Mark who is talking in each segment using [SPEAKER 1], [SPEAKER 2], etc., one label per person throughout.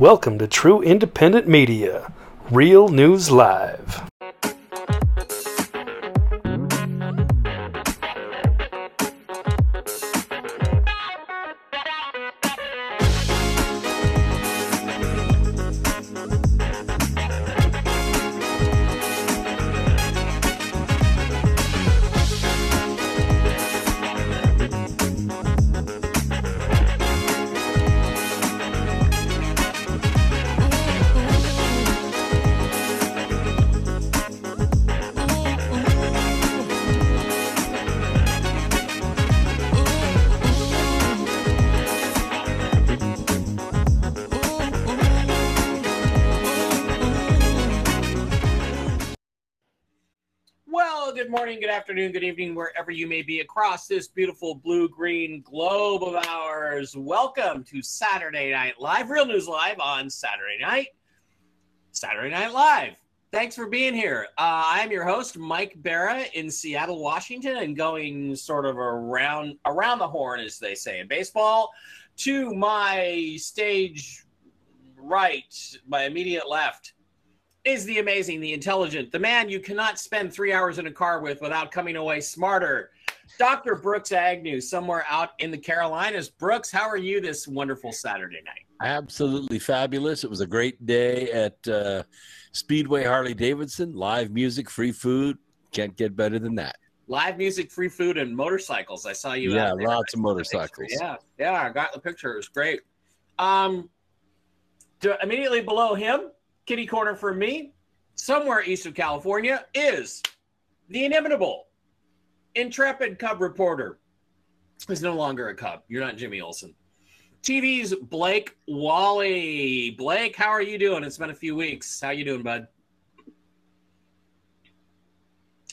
[SPEAKER 1] Welcome to True Independent Media, Real News Live.
[SPEAKER 2] Afternoon, good evening, wherever you may be across this beautiful blue green globe of ours. Welcome to Saturday Night Live, Real News Live on Saturday night. Saturday Night Live. Thanks for being here. Uh, I'm your host, Mike Barra in Seattle, Washington, and going sort of around around the horn, as they say in baseball, to my stage right, my immediate left is the amazing, the intelligent, the man you cannot spend three hours in a car with without coming away smarter. Dr. Brooks Agnew, somewhere out in the Carolinas. Brooks, how are you this wonderful Saturday night?
[SPEAKER 3] Absolutely fabulous. It was a great day at uh, Speedway Harley Davidson. Live music, free food. Can't get better than that.
[SPEAKER 2] Live music, free food, and motorcycles. I saw you.
[SPEAKER 3] Yeah,
[SPEAKER 2] out there.
[SPEAKER 3] lots of motorcycles.
[SPEAKER 2] Yeah, yeah, I got the picture. It was great. Um, to, immediately below him, kitty corner for me, somewhere east of California, is the inimitable, intrepid Cub reporter. Is no longer a Cub. You're not Jimmy Olsen. TV's Blake Wally. Blake, how are you doing? It's been a few weeks. How you doing, bud?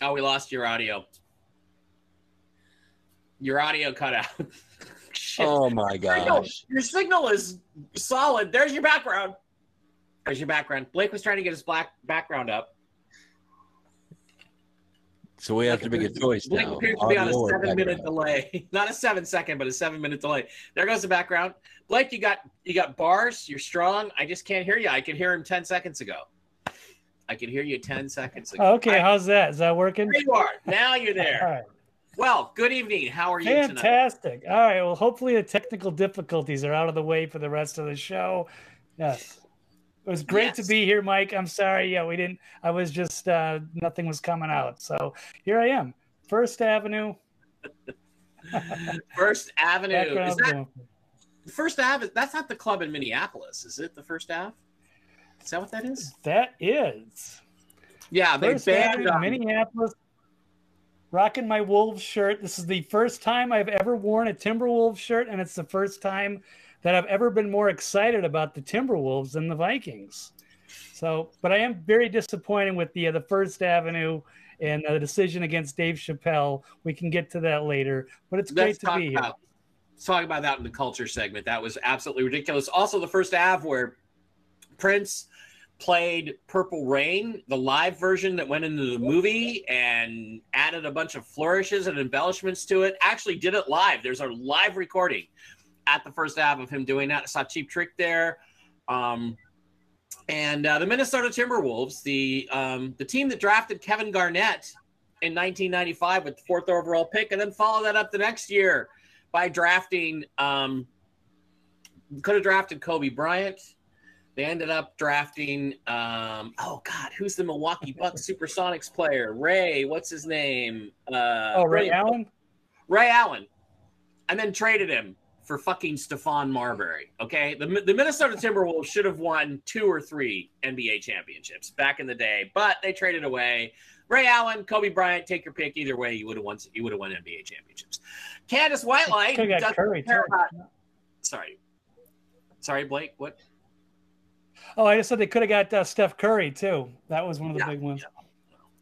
[SPEAKER 2] Oh, we lost your audio. Your audio cut out.
[SPEAKER 3] Oh my
[SPEAKER 2] Signal- Your signal is solid. There's your background. There's your background. Blake was trying to get his black background up.
[SPEAKER 3] So we have to make a choice
[SPEAKER 2] Blake
[SPEAKER 3] now.
[SPEAKER 2] appears to be on a seven minute delay. Not a seven second, but a seven minute delay. There goes the background. Blake, you got you got bars. You're strong. I just can't hear you. I could hear him ten seconds ago. I could hear you ten seconds ago.
[SPEAKER 4] Okay,
[SPEAKER 2] All right,
[SPEAKER 4] how's that? Is that working?
[SPEAKER 2] there you are. Now you're there.
[SPEAKER 4] right.
[SPEAKER 2] Well, good evening. How are you tonight?
[SPEAKER 4] Fantastic. All right. Well, hopefully the technical difficulties are out of the way for the rest of the show. Yes. It was great to be here, Mike. I'm sorry. Yeah, we didn't. I was just uh, nothing was coming out. So here I am, First Avenue.
[SPEAKER 2] First Avenue. Is that. First Ave? That's not the club in Minneapolis, is it? The First Ave? Is that what that is?
[SPEAKER 4] That is
[SPEAKER 2] Yeah, they
[SPEAKER 4] First
[SPEAKER 2] banned.
[SPEAKER 4] Avenue,
[SPEAKER 2] um,
[SPEAKER 4] Minneapolis. Rocking my Wolves shirt. This is the first time I've ever worn a Timberwolves shirt, and it's the first time that I've ever been more excited about the Timberwolves than the Vikings. So, but I am very disappointed with the uh, the First Avenue and uh, the decision against Dave Chappelle. We can get to that later, but it's
[SPEAKER 2] let's
[SPEAKER 4] great to be here.
[SPEAKER 2] about let's talk about that in the culture segment. That was absolutely ridiculous. Also, the first Ave where Prince played Purple Rain, the live version that went into the movie and added a bunch of flourishes and embellishments to it. Actually, did it live. There's a live recording at the first half of him doing that. I saw Cheap Trick there. Um, and uh, the Minnesota Timberwolves, the um, the team that drafted Kevin Garnett in 1995 with the fourth overall pick, and then followed that up the next year by drafting. Um, could have drafted Kobe Bryant. They ended up drafting. Um, oh God, who's the Milwaukee Bucks Supersonics player? Ray, what's his name? Uh,
[SPEAKER 4] Oh, Ray Allen.
[SPEAKER 2] Ray Allen, and then traded him for fucking Stephon Marbury. Okay, the the Minnesota Timberwolves should have won two or three NBA championships back in the day, but they traded away. Ray Allen, Kobe Bryant, take your pick. Either way, you would have won. You would have won NBA championships. Candace Whitelight doesn't
[SPEAKER 4] Curry
[SPEAKER 2] care
[SPEAKER 4] too.
[SPEAKER 2] about- Sorry, sorry, Blake. What?
[SPEAKER 4] Oh, I just said they could have got uh, Steph Curry too. That was one of the
[SPEAKER 2] Yeah,
[SPEAKER 4] big ones.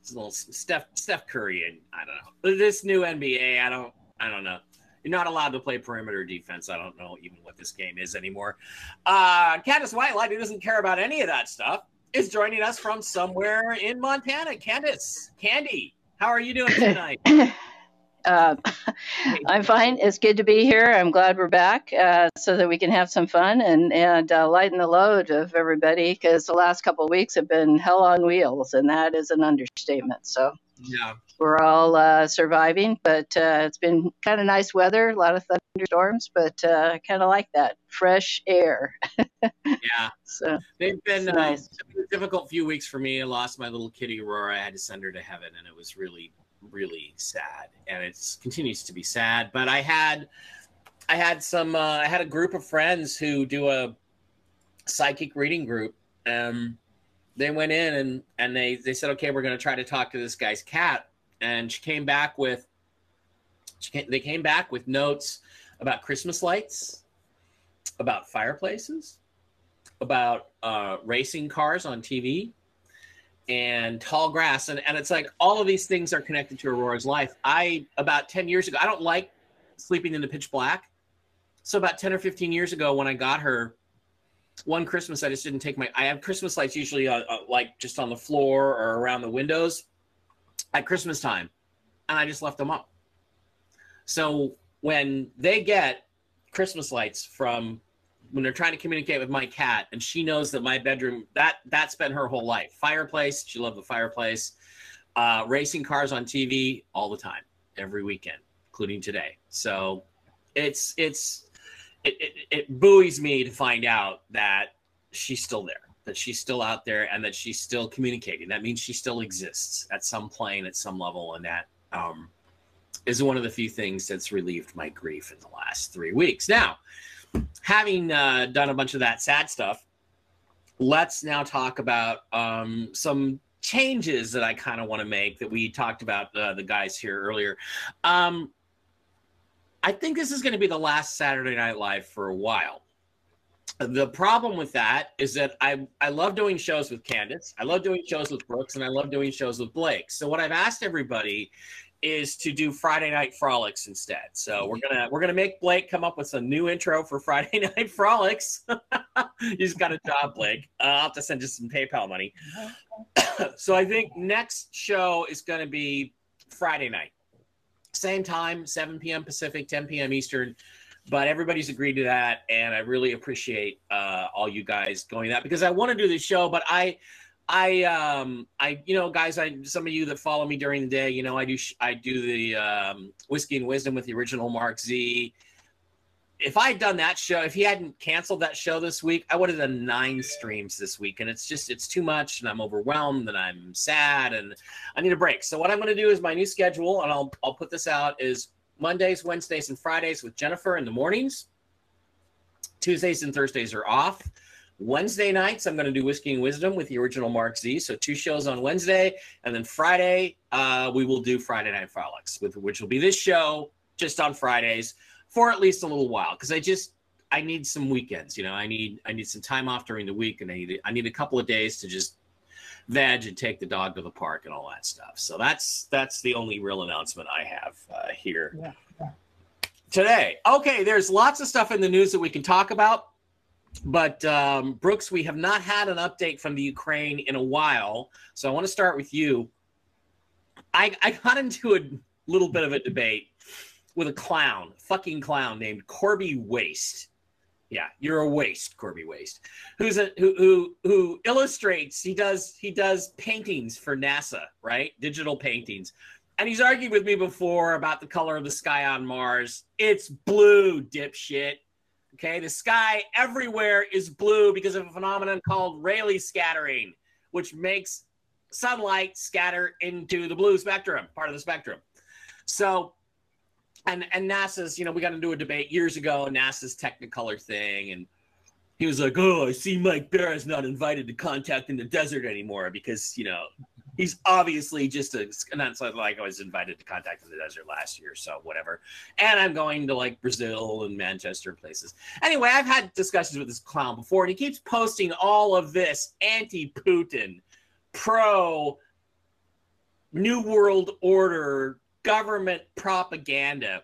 [SPEAKER 2] It's a little Steph Steph Curry and I don't know this new NBA. I don't I don't know. You're not allowed to play perimeter defense. I don't know even what this game is anymore. Uh, Candace Whitelight, who doesn't care about any of that stuff, is joining us from somewhere in Montana. Candace, Candy, how are you doing tonight?
[SPEAKER 5] Uh, I'm fine. It's good to be here. I'm glad we're back uh, so that we can have some fun and and uh, lighten the load of everybody because the last couple of weeks have been hell on wheels, and that is an understatement. So
[SPEAKER 2] Yeah.
[SPEAKER 5] we're all uh, surviving, but uh, it's been kind of nice weather, a lot of thunderstorms, but uh, I kind of like that fresh air.
[SPEAKER 2] Yeah.
[SPEAKER 5] So
[SPEAKER 2] They've been, uh,
[SPEAKER 5] nice.
[SPEAKER 2] difficult few weeks for me. I lost my little kitty Aurora. I had to send her to heaven, and it was really, really sad. And it continues to be sad. But I had, I had some, uh, I had a group of friends who do a psychic reading group. Um, they went in and and they they said, okay, we're going to try to talk to this guy's cat, and she came back with, she came, they came back with notes about Christmas lights, about fireplaces about uh, racing cars on TV and tall grass. And, and it's like all of these things are connected to Aurora's life. I, about 10 years ago, I don't like sleeping in the pitch black. So about 10 or 15 years ago, when I got her, one Christmas, I just didn't take my, I have Christmas lights usually uh, uh, like just on the floor or around the windows at Christmas time. And I just left them up. So when they get Christmas lights from when they're trying to communicate with my cat and she knows that my bedroom that that's been her whole life fireplace she loved the fireplace uh, racing cars on tv all the time every weekend including today so it's it's it, it, it buoys me to find out that she's still there that she's still out there and that she's still communicating that means she still exists at some plane at some level and that um, is one of the few things that's relieved my grief in the last three weeks now having uh, done a bunch of that sad stuff, let's now talk about um, some changes that I kind of want to make that we talked about uh, the guys here earlier. Um, I think this is going to be the last Saturday Night Live for a while. The problem with that is that I I love doing shows with Candace, I love doing shows with Brooks, and I love doing shows with Blake. So what I've asked everybody is to do Friday Night Frolics instead. So we're gonna we're gonna make Blake come up with some new intro for Friday Night Frolics. He's got a job, Blake. Uh, I'll have to send you some PayPal money. so I think next show is gonna be Friday night, same time, 7 p.m. Pacific, 10 p.m. Eastern. But everybody's agreed to that, and I really appreciate uh, all you guys going that because I want to do this show, but I I um I you know guys I some of you that follow me during the day you know I do I do the um, whiskey and wisdom with the original Mark Z. If I had done that show, if he hadn't canceled that show this week, I would have done nine streams this week, and it's just it's too much, and I'm overwhelmed, and I'm sad, and I need a break. So what I'm going to do is my new schedule, and I'll I'll put this out is Mondays, Wednesdays, and Fridays with Jennifer in the mornings. Tuesdays and Thursdays are off. Wednesday nights, I'm going to do Whiskey and Wisdom with the original Mark Z. So two shows on Wednesday, and then Friday, uh, we will do Friday Night Frolics, with which will be this show just on Fridays for at least a little while because I just I need some weekends. You know, I need I need some time off during the week, and I need I need a couple of days to just veg and take the dog to the park and all that stuff. So that's that's the only real announcement I have uh, here
[SPEAKER 4] Yeah.
[SPEAKER 2] today. Okay, there's lots of stuff in the news that we can talk about. But um, Brooks, we have not had an update from the Ukraine in a while, so I want to start with you. I, I got into a little bit of a debate with a clown, fucking clown named Corby Waste. Yeah, you're a waste, Corby Waste, who's a who who who illustrates. He does he does paintings for NASA, right? Digital paintings. And he's argued with me before about the color of the sky on Mars. It's blue, dipshit. Okay, the sky everywhere is blue because of a phenomenon called Rayleigh scattering, which makes sunlight scatter into the blue spectrum, part of the spectrum. So, and and NASA's, you know, we got into a debate years ago, NASA's Technicolor thing, and he was like, "Oh, I see Mike Barra's not invited to contact in the desert anymore because you know he's obviously just a that's like I was invited to contact in the desert last year, so whatever. And I'm going to like Brazil and Manchester places. Anyway, I've had discussions with this clown before, and he keeps posting all of this anti-Putin, pro New World Order government propaganda.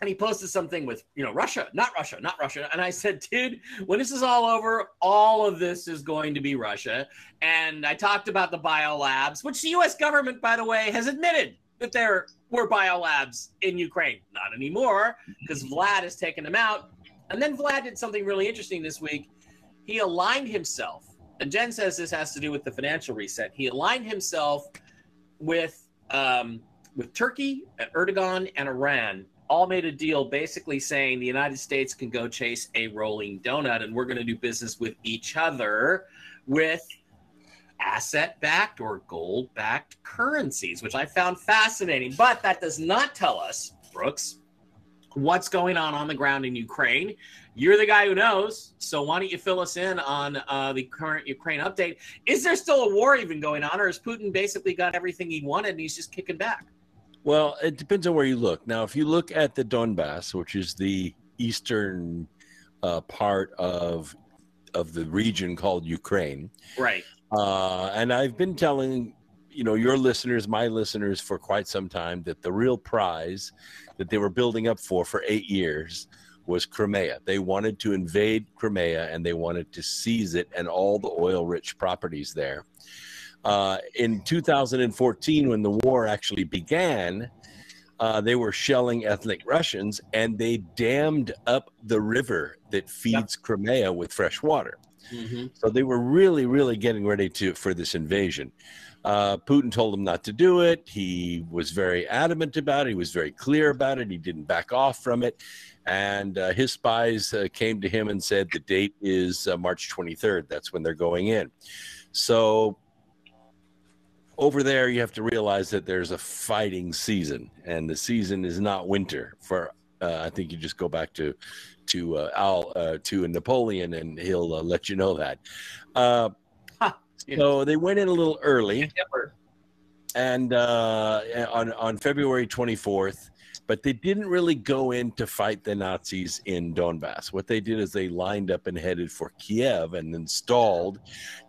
[SPEAKER 2] And he posted something with, you know, Russia, not Russia, not Russia. And I said, dude, when this is all over, all of this is going to be Russia. And I talked about the biolabs, which the US government, by the way, has admitted that there were biolabs in Ukraine. Not anymore, because Vlad has taken them out. And then Vlad did something really interesting this week. He aligned himself, and Jen says this has to do with the financial reset. He aligned himself with um, with Turkey, Erdogan, and Iran. All made a deal basically saying the United States can go chase a rolling donut, and we're going to do business with each other with asset backed or gold backed currencies, which I found fascinating. But that does not tell us, Brooks, what's going on on the ground in Ukraine. You're the guy who knows. So why don't you fill us in on uh, the current Ukraine update? Is there still a war even going on, or has Putin basically got everything he wanted and he's just kicking back?
[SPEAKER 3] Well, it depends on where you look. Now, if you look at the Donbass, which is the eastern uh, part of of the region called Ukraine,
[SPEAKER 2] Right.
[SPEAKER 3] uh, and I've been telling you know your listeners, my listeners, for quite some time that the real prize that they were building up for for eight years was Crimea. They wanted to invade Crimea and they wanted to seize it and all the oil-rich properties there. Uh, in 2014, when the war actually began, uh, they were shelling ethnic Russians and they dammed up the river that feeds Crimea with fresh water.
[SPEAKER 2] Mm-hmm.
[SPEAKER 3] So they were really, really getting ready to for this invasion. Uh, Putin told them not to do it. He was very adamant about it. He was very clear about it. He didn't back off from it. And uh, his spies uh, came to him and said the date is uh, March 23rd. That's when they're going in. So over there, you have to realize that there's a fighting season, and the season is not winter. For uh, I think you just go back to to uh, Al uh, to Napoleon, and he'll uh, let you know that. Uh, so they went in a little early, and uh, on on February 24th, but they didn't really go in to fight the Nazis in Donbass. What they did is they lined up and headed for Kiev and then stalled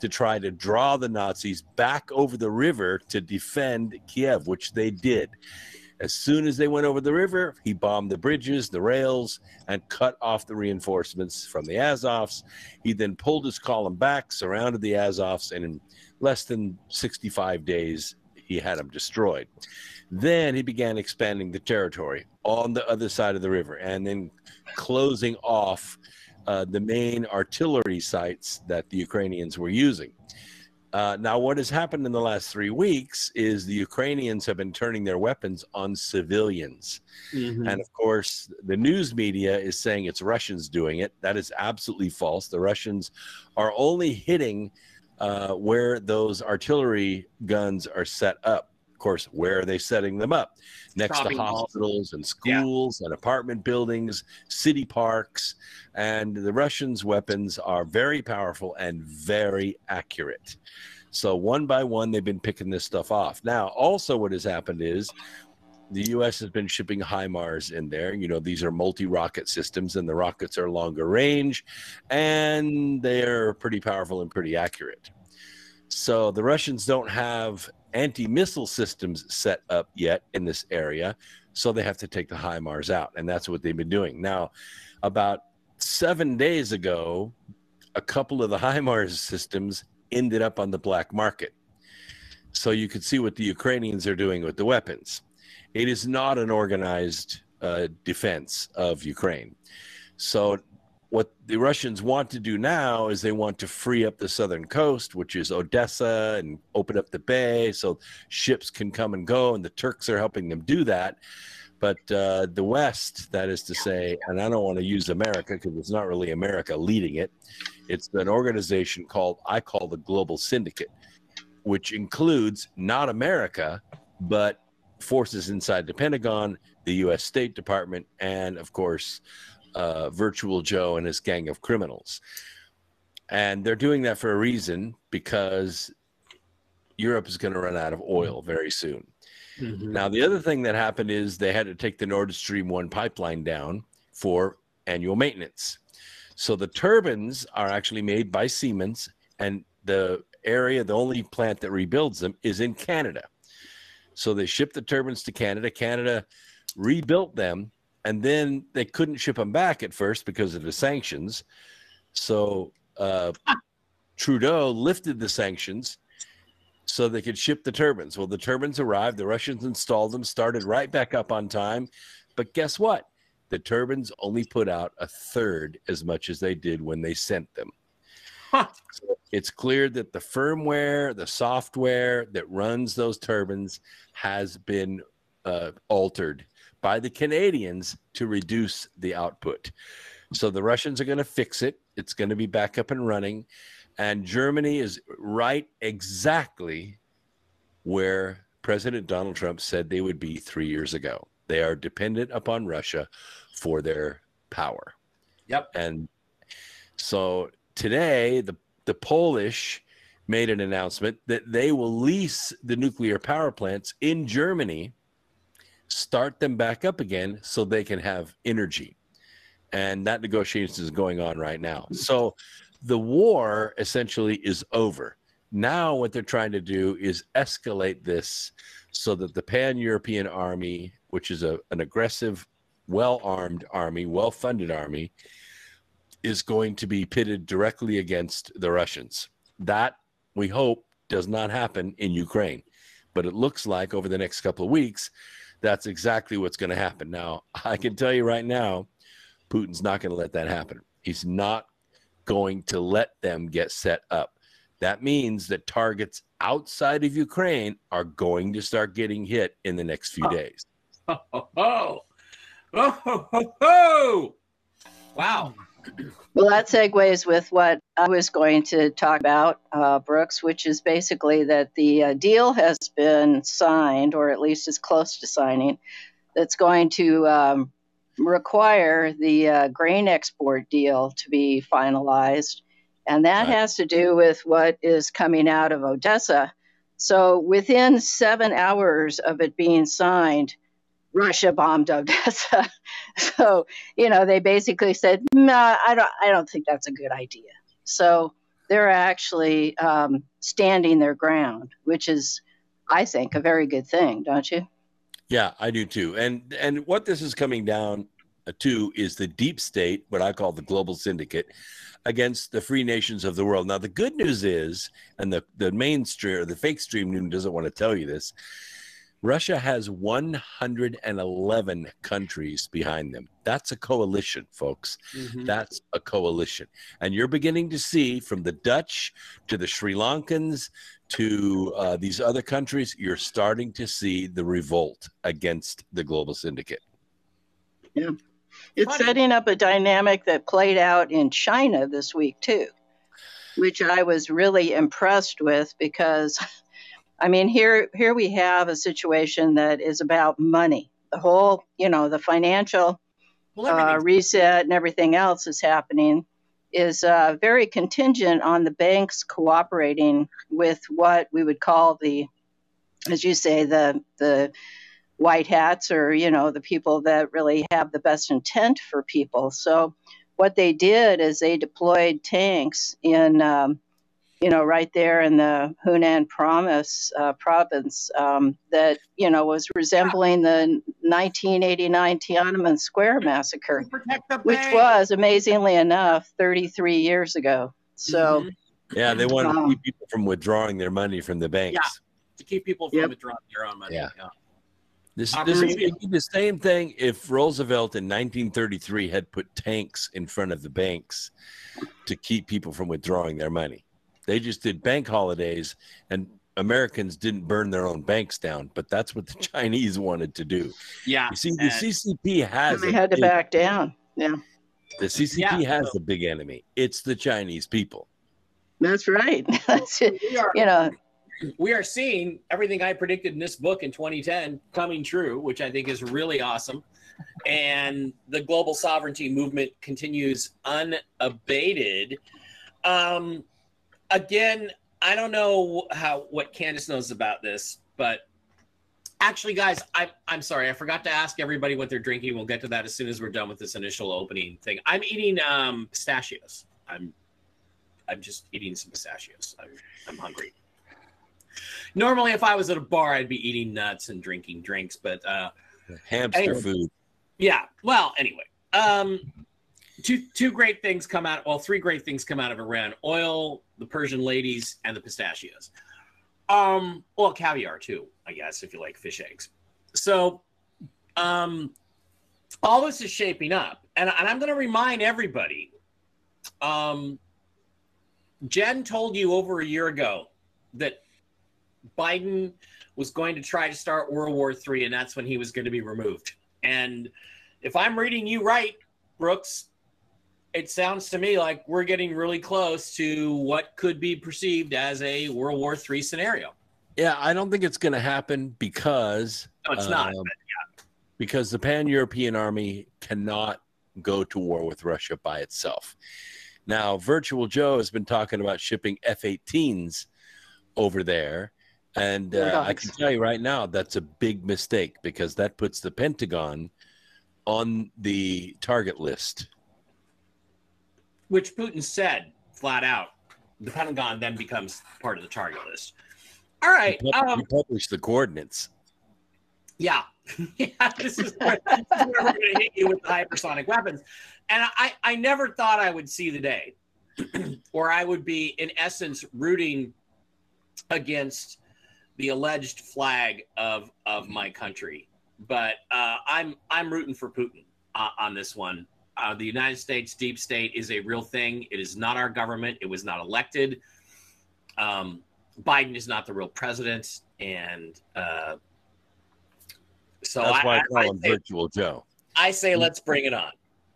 [SPEAKER 3] to try to draw the Nazis back over the river to defend Kiev, which they did. As soon as they went over the river, he bombed the bridges, the rails, and cut off the reinforcements from the Azovs. He then pulled his column back, surrounded the Azovs, and in less than 65 days, he had them destroyed. Then he began expanding the territory on the other side of the river and then closing off uh, the main artillery sites that the Ukrainians were using. Uh, now, what has happened in the last three weeks is the Ukrainians have been turning their weapons on civilians.
[SPEAKER 2] Mm-hmm.
[SPEAKER 3] And of course, the news media is saying it's Russians doing it. That is absolutely false. The Russians are only hitting uh, where those artillery guns are set up. Of course, where are they setting them up? Next
[SPEAKER 2] Shopping
[SPEAKER 3] to hospitals and
[SPEAKER 2] Yeah.
[SPEAKER 3] schools and apartment buildings, city parks. And the Russians' weapons are very powerful and very accurate. So one by one, they've been picking this stuff off. Now, also, what has happened is the U.S. has been shipping HIMARS in there. You know, these are multi-rocket systems, and the rockets are longer range, and they're pretty powerful and pretty accurate. So the Russians don't have anti-missile systems set up yet in this area, so they have to take the HIMARS out, and that's what they've been doing. Now, about seven days ago, a couple of the HIMARS systems ended up on the black market. So you could see what the Ukrainians are doing with the weapons. It is not an organized uh, defense of Ukraine. So what the Russians want to do now is they want to free up the southern coast, which is Odessa, and open up the bay so ships can come and go. And the Turks are helping them do that. But uh, the West, that is to say, and I don't want to use America because it's not really America leading it. It's an organization called, I call the Global Syndicate, which includes not America, but forces inside the Pentagon, the U.S. State Department, and of course, uh, Virtual Joe and his gang of criminals. And they're doing that for a reason because Europe is going to run out of oil very soon.
[SPEAKER 2] Mm-hmm.
[SPEAKER 3] Now, the other thing that happened is they had to take the Nord Stream 1 pipeline down for annual maintenance. So the turbines are actually made by Siemens, and the area, the only plant that rebuilds them is in Canada. So they shipped the turbines to Canada. Canada rebuilt them, and then they couldn't ship them back at first because of the sanctions. So uh, Trudeau lifted the sanctions, so they could ship the turbines. Well, the turbines arrived, the Russians installed them, started right back up on time. But guess what? The turbines only put out a third as much as they did when they sent them. It's clear that the firmware, the software that runs those turbines has been uh, altered by the Canadians to reduce the output. So the Russians are going to fix it. It's going to be back up and running. And Germany is right exactly where President Donald Trump said they would be three years ago. They are dependent upon Russia for their power.
[SPEAKER 2] Yep.
[SPEAKER 3] And so today, the, the Polish made an announcement that they will lease the nuclear power plants in Germany, start them back up again so they can have energy. And that negotiation is going on right now. So the war essentially is over. Now, what they're trying to do is escalate this so that the pan European army, which is a, an aggressive, well armed army, well funded army, is going to be pitted directly against the Russians. That, we hope, does not happen in Ukraine. But it looks like over the next couple of weeks, that's exactly what's going to happen. Now, I can tell you right now, Putin's not going to let that happen. He's not going to let them get set up. That means that targets outside of Ukraine are going to start getting hit in the next few days.
[SPEAKER 2] Oh, oh, oh, oh, oh, oh, oh. Wow.
[SPEAKER 5] Well, that segues with what I was going to talk about, uh, Brooks, which is basically that the uh, deal has been signed, or at least is close to signing, that's going to um, require the uh, grain export deal to be finalized. And that
[SPEAKER 3] Right.
[SPEAKER 5] has to do with what is coming out of Odessa. So within seven hours of it being signed, Russia bombed Odessa. so, you know, they basically said, nah, I don't, I don't think that's a good idea. So they're actually um, standing their ground, which is, I think, a very good thing, don't you?
[SPEAKER 3] Yeah, I do too. And and what this is coming down to is the deep state, what I call the global syndicate, against the free nations of the world. Now, the good news is, and the the mainstream or the fake stream doesn't want to tell you this. Russia has 111 countries behind them. That's a coalition, folks.
[SPEAKER 2] Mhm.
[SPEAKER 3] That's a coalition. And you're beginning to see from the Dutch to the Sri Lankans to uh, these other countries, you're starting to see the revolt against the global syndicate.
[SPEAKER 5] Yeah.
[SPEAKER 2] It's
[SPEAKER 5] setting up a dynamic that played out in China this week, too, which I was really impressed with because, I mean, here, here we have a situation that is about money. The whole, you know, the financial
[SPEAKER 2] Well,
[SPEAKER 5] uh, reset and everything else is happening is uh, very contingent on the banks cooperating with what we would call the, as you say, the the white hats or you know the people that really have the best intent for people. So what they did is they deployed tanks in. Um, you know, right there in the Hunan promise, uh, province, um, that you know was resembling the 1989 Tiananmen Square massacre which was amazingly enough 33 years ago. So
[SPEAKER 2] Mhm.
[SPEAKER 3] Yeah, they want to keep people from withdrawing their money from the banks.
[SPEAKER 2] Yeah, to keep people from
[SPEAKER 5] Yep.
[SPEAKER 2] withdrawing their own money.
[SPEAKER 3] Yeah.
[SPEAKER 2] Yeah.
[SPEAKER 3] This, this is
[SPEAKER 2] Maria-
[SPEAKER 3] it'd be the same thing if Roosevelt in 1933 had put tanks in front of the banks to keep people from withdrawing their money. They just did bank holidays, and Americans didn't burn their own banks down, but that's what the Chinese wanted to do.
[SPEAKER 2] Yeah.
[SPEAKER 3] You see, the CCP has
[SPEAKER 5] they had to
[SPEAKER 3] big-
[SPEAKER 5] back down. Yeah,
[SPEAKER 3] the CCP
[SPEAKER 2] Yeah,
[SPEAKER 3] has
[SPEAKER 2] so-
[SPEAKER 3] a big enemy. It's the Chinese people.
[SPEAKER 5] that's right. That's it.
[SPEAKER 2] we are
[SPEAKER 5] You know,
[SPEAKER 2] we are seeing everything I predicted in this book in 2010 coming true, which I think is really awesome. And the global sovereignty movement continues unabated. Um, again, I don't know how what Candace knows about this, but actually, guys, I, I'm sorry, I forgot to ask everybody what they're drinking. We'll get to that as soon as we're done with this initial opening thing. I'm eating um, pistachios. I'm I'm just eating some pistachios. I'm, I'm hungry. Normally, if I was at a bar, I'd be eating nuts and drinking drinks, but uh,
[SPEAKER 3] Hamster
[SPEAKER 2] Anyway.
[SPEAKER 3] food.
[SPEAKER 2] yeah. Well, anyway, um, two two great things come out. Well, three great things come out of Iran: oil, the Persian ladies, and the pistachios. Um, well, caviar too, I guess, if you like fish eggs. So, um, all this is shaping up, and, and I'm going to remind everybody. Um, Jen told you over a year ago that Biden was going to try to start World War III, and that's when he was going to be removed. And if I'm reading you right, Brooks, it sounds to me like we're getting really close to what could be perceived as a World War III scenario.
[SPEAKER 3] Yeah, I don't think it's going to happen because
[SPEAKER 2] No, it's not.
[SPEAKER 3] um, because the Pan European Army cannot go to war with Russia by itself. Now, Virtual Joe has been talking about shipping F 18s over there. And uh, I can tell you right now, that's a big mistake because that puts the Pentagon on the target list.
[SPEAKER 2] Which Putin said flat out. The Pentagon then becomes part of the target list. All right.
[SPEAKER 3] You pub-
[SPEAKER 2] Um,
[SPEAKER 3] publish the coordinates.
[SPEAKER 2] yeah. yeah. This is where, this is where we're going to hit you with the hypersonic weapons. And I, I never thought I would see the day where I would be, in essence, rooting against the alleged flag of, of my country. But uh, I'm I'm rooting for Putin uh, on this one. Uh, the United States deep state is a real thing. It is not our government. It was not elected. Um, Biden is not the real president, and uh, so
[SPEAKER 3] That's
[SPEAKER 2] I,
[SPEAKER 3] why I call
[SPEAKER 2] I
[SPEAKER 3] him
[SPEAKER 2] say,
[SPEAKER 3] Virtual Joe.
[SPEAKER 2] I say let's bring it on.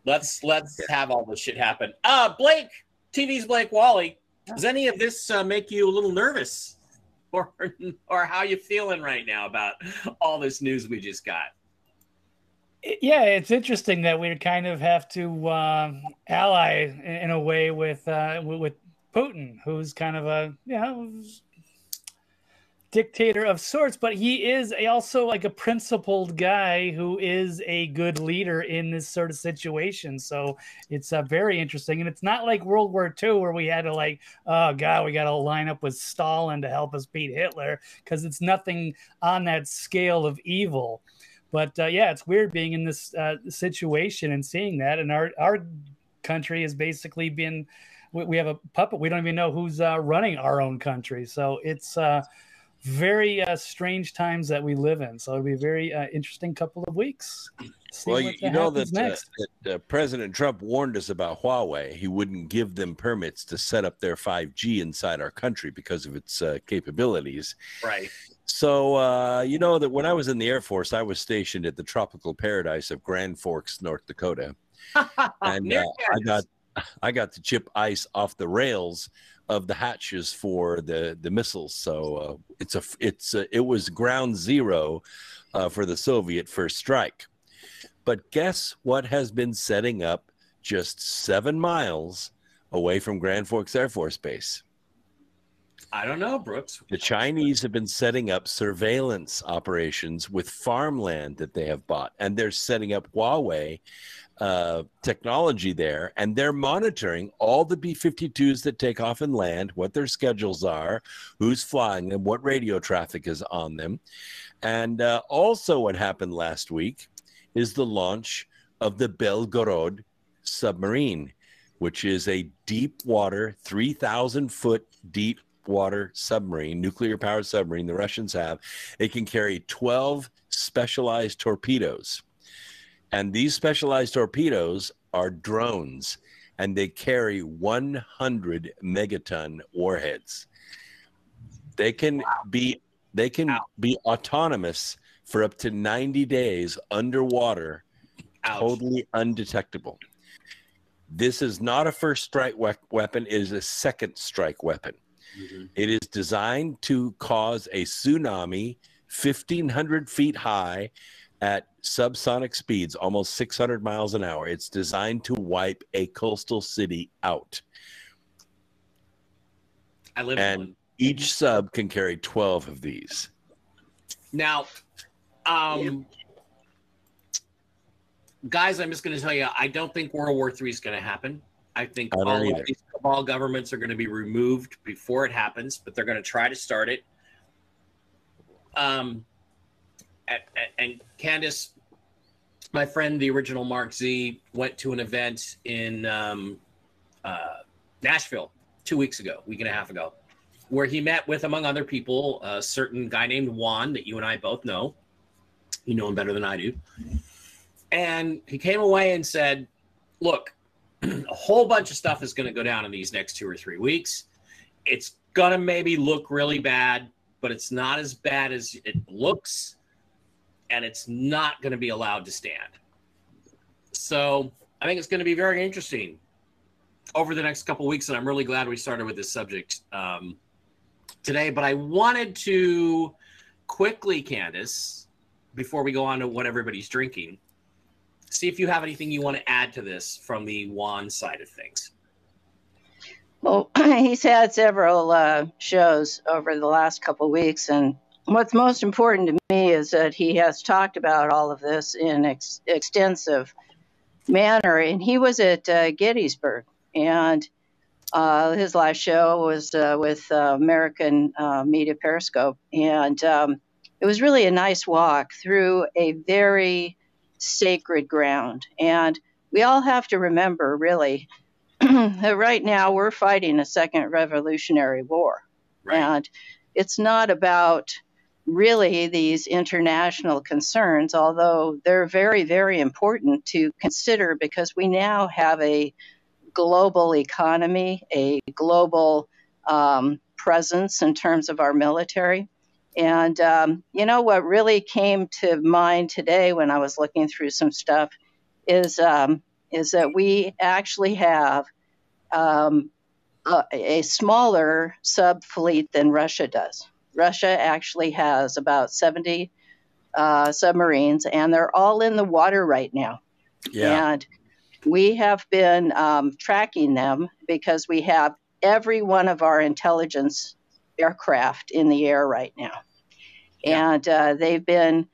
[SPEAKER 2] Let's let's have all this shit happen. Uh, Blake, TV's Blake Wally. Does any of this uh, make you a little nervous, or or how you feeling right now about all this news we just got?
[SPEAKER 4] Yeah, it's interesting that we kind of have to um, ally in, a way with uh, with Putin, who's kind of a you know dictator of sorts, but he is also like a principled guy who is a good leader in this sort of situation. So it's uh, very interesting, and it's not like World War II where we had to like, oh god, we got to line up with Stalin to help us beat Hitler because it's nothing on that scale of evil. But uh, yeah, it's weird being in this uh, situation and seeing that, and our our country has basically been. We we have a puppet. We don't even know who's uh, running our own country. So it's uh, very uh, strange times that we live in. So it'll be a very uh, interesting couple of weeks. See
[SPEAKER 3] Well, you, you know
[SPEAKER 4] happens
[SPEAKER 3] that, uh, that uh, President Trump warned us about Huawei. He wouldn't give them permits to set up their 5G inside our country because of its uh, capabilities.
[SPEAKER 2] Right.
[SPEAKER 3] So, uh, you know that when I was in the Air Force, I was stationed at the tropical paradise of Grand Forks, North Dakota. And uh, I got I got to chip ice off the rails of the hatches for the the missiles. So uh, it's a it's a, it was ground zero uh, for the Soviet first strike. But guess what has been setting up just seven miles away from Grand Forks Air Force Base?
[SPEAKER 2] I don't know, Brooks.
[SPEAKER 3] The Chinese have been setting up surveillance operations with farmland that they have bought, and they're setting up Huawei uh, technology there, and they're monitoring all the B 52s that take off and land, what their schedules are, who's flying them, what radio traffic is on them. And uh, also, what happened last week is the launch of the Belgorod submarine, which is a deep water, 3,000 foot deep water submarine, nuclear powered submarine the Russians have. It can carry 12 specialized torpedoes. And these specialized torpedoes are drones and they carry 100 megaton warheads. They can be they can
[SPEAKER 2] Wow.
[SPEAKER 3] be autonomous for up to 90 days underwater
[SPEAKER 2] Ouch.
[SPEAKER 3] totally undetectable. This is not a first strike we- weapon, it is a second strike weapon.
[SPEAKER 2] Mhm.
[SPEAKER 3] It is designed to cause a tsunami 1,500 feet high at subsonic speeds, almost 600 miles an hour. It's designed to wipe a coastal city out.
[SPEAKER 2] I live
[SPEAKER 3] And-
[SPEAKER 2] in one.
[SPEAKER 3] Each sub can carry 12 of these.
[SPEAKER 2] Now, um, guys, I'm just going to tell you, I don't think World War III is going to happen. I think
[SPEAKER 3] I
[SPEAKER 2] all
[SPEAKER 3] either.
[SPEAKER 2] of these cabal governments are going to be removed before it happens, but they're going to try to start it. Um, and, and Candace, my friend, the original Mark Z, went to an event in um, uh, Nashville two weeks ago, week and a half ago, where he met with, among other people, a certain guy named Juan that you and I both know. You know him better than I do. And he came away and said, Look, a whole bunch of stuff is going to go down in these next two or three weeks. It's going to maybe look really bad, but it's not as bad as it looks. And it's not going to be allowed to stand. So I think it's going to be very interesting over the next couple weeks. And I'm really glad we started with this subject um, today. But I wanted to quickly, Candace, before we go on to what everybody's drinking, see if you have anything you want to add to this from the Juan side of things.
[SPEAKER 5] Well, he's had several uh, shows over the last couple weeks, and what's most important to me is that he has talked about all of this in ex- extensive manner. And he was at uh, Gettysburg, and uh, his last show was uh, with uh, American uh, Media Periscope, and um, it was really a nice walk through a very sacred ground. And we all have to remember, really, that right now we're fighting a second revolutionary war.
[SPEAKER 2] Right.
[SPEAKER 5] And it's not about really these international concerns, although they're very, very important to consider because we now have a global economy, a global um, presence in terms of our military. And um, you know what really came to mind today when I was looking through some stuff is um, is that we actually have um, a, a, smaller sub fleet than Russia does. Russia actually has about 70 uh, submarines, and they're all in the water right now.
[SPEAKER 3] Yeah.
[SPEAKER 5] And we have been um, tracking them because we have every one of our intelligence aircraft in the air right now.
[SPEAKER 2] Yeah.
[SPEAKER 5] And uh, they've been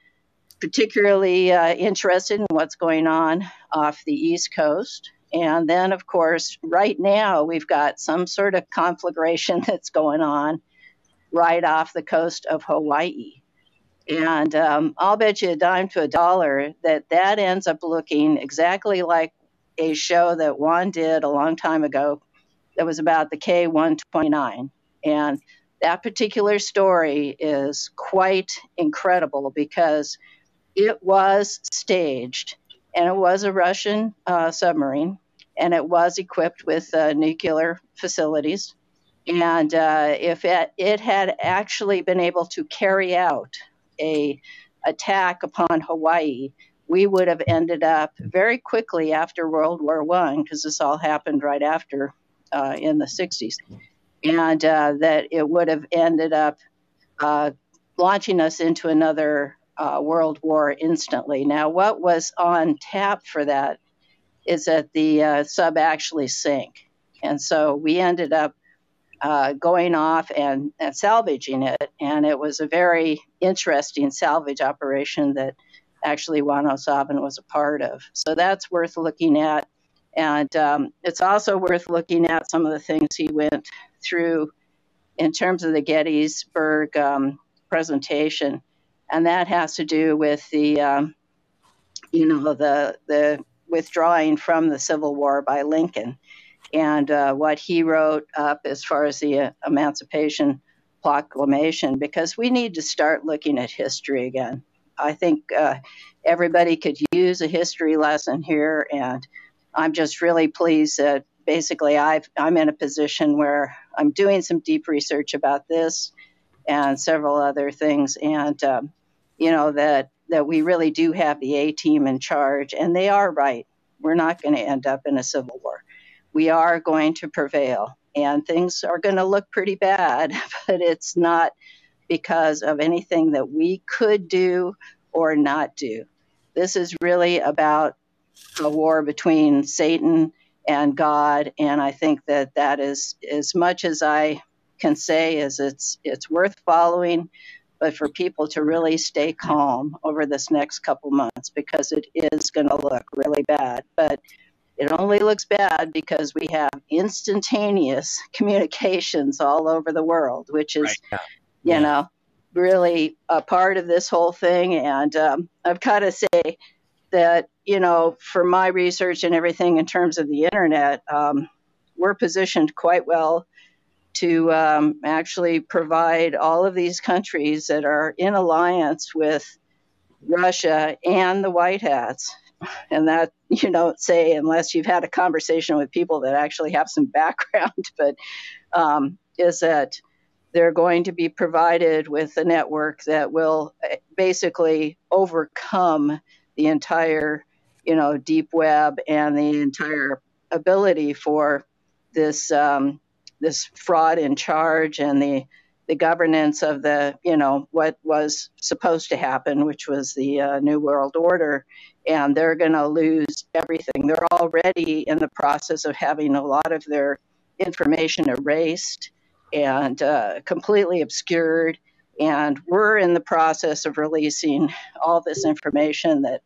[SPEAKER 5] particularly uh, interested in what's going on off the East Coast. And then, of course, right now we've got some sort of conflagration that's going on right off the coast of Hawaii. And um, I'll bet you a dime to a dollar that that ends up looking exactly like a show that Juan did a long time ago that was about the K 129. And that particular story is quite incredible because it was staged and it was a Russian uh, submarine and it was equipped with uh, nuclear facilities. And uh, if it, it had actually been able to carry out a attack upon Hawaii, we would have ended up very quickly after World War One, because this all happened right after uh, in the 60s, and uh, that it would have ended up uh, launching us into another uh, world war instantly. Now, what was on tap for that is that the uh, sub actually sank, and so we ended up uh, going off and, and salvaging it, and it was a very interesting salvage operation that actually Juan O'Savin was a part of. So that's worth looking at. And um, it's also worth looking at some of the things he went through in terms of the Gettysburg um, presentation. And that has to do with the, um, you know, the, the withdrawing from the Civil War by Lincoln and uh, what he wrote up as far as the uh, Emancipation Proclamation, because we need to start looking at history again. I think uh, everybody could use a history lesson here, and I'm just really pleased that basically I've, I'm in a position where I'm doing some deep research about this and several other things, and um, you know that that we really do have the A team in charge, and they are right. We're not going to end up in a civil war. We are going to prevail, and things are going to look pretty bad, but it's not because of anything that we could do or not do. This is really about a war between Satan and God, and I think that that is as much as I can say is it's it's worth following, but for people to really stay calm over this next couple months because it is going to look really bad. But it only looks bad because we have instantaneous communications all over the world, which is,
[SPEAKER 3] Right.
[SPEAKER 5] you know, really a part of this whole thing. And um, I've got to say that, you know, for my research and everything in terms of the internet, um, we're positioned quite well to um, actually provide all of these countries that are in alliance with Russia and the White Hats. And that you don't say unless you've had a conversation with people that actually have some background, but um, is that they're going to be provided with a network that will eh, basically overcome the entire, you know, deep web and the entire ability for this um, this fraud in charge and the the governance of the you know what was supposed to happen, which was the uh, new world order, and they're going to lose everything. They're already in the process of having a lot of their information erased and uh, completely obscured. And we're in the process of releasing all this information that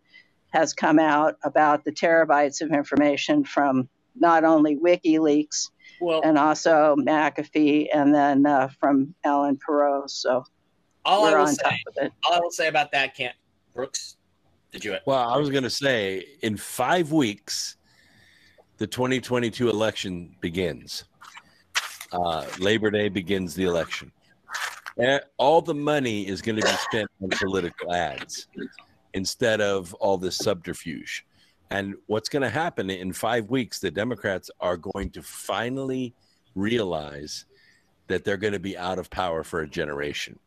[SPEAKER 5] has come out about the terabytes of information from not only WikiLeaks
[SPEAKER 2] Well,
[SPEAKER 5] and also McAfee, and then uh, from Alan Perot. So
[SPEAKER 2] all I will say,
[SPEAKER 5] top of it.
[SPEAKER 2] all I will say about that, can't Brooks, did you?
[SPEAKER 3] Well, I was going to say in five weeks, the 2022 election begins. Uh, Labor Day begins the election. And all the money is going to be spent on political ads instead of all this subterfuge. And what's going to happen in five weeks, the Democrats are going to finally realize that they're going to be out of power for a generation.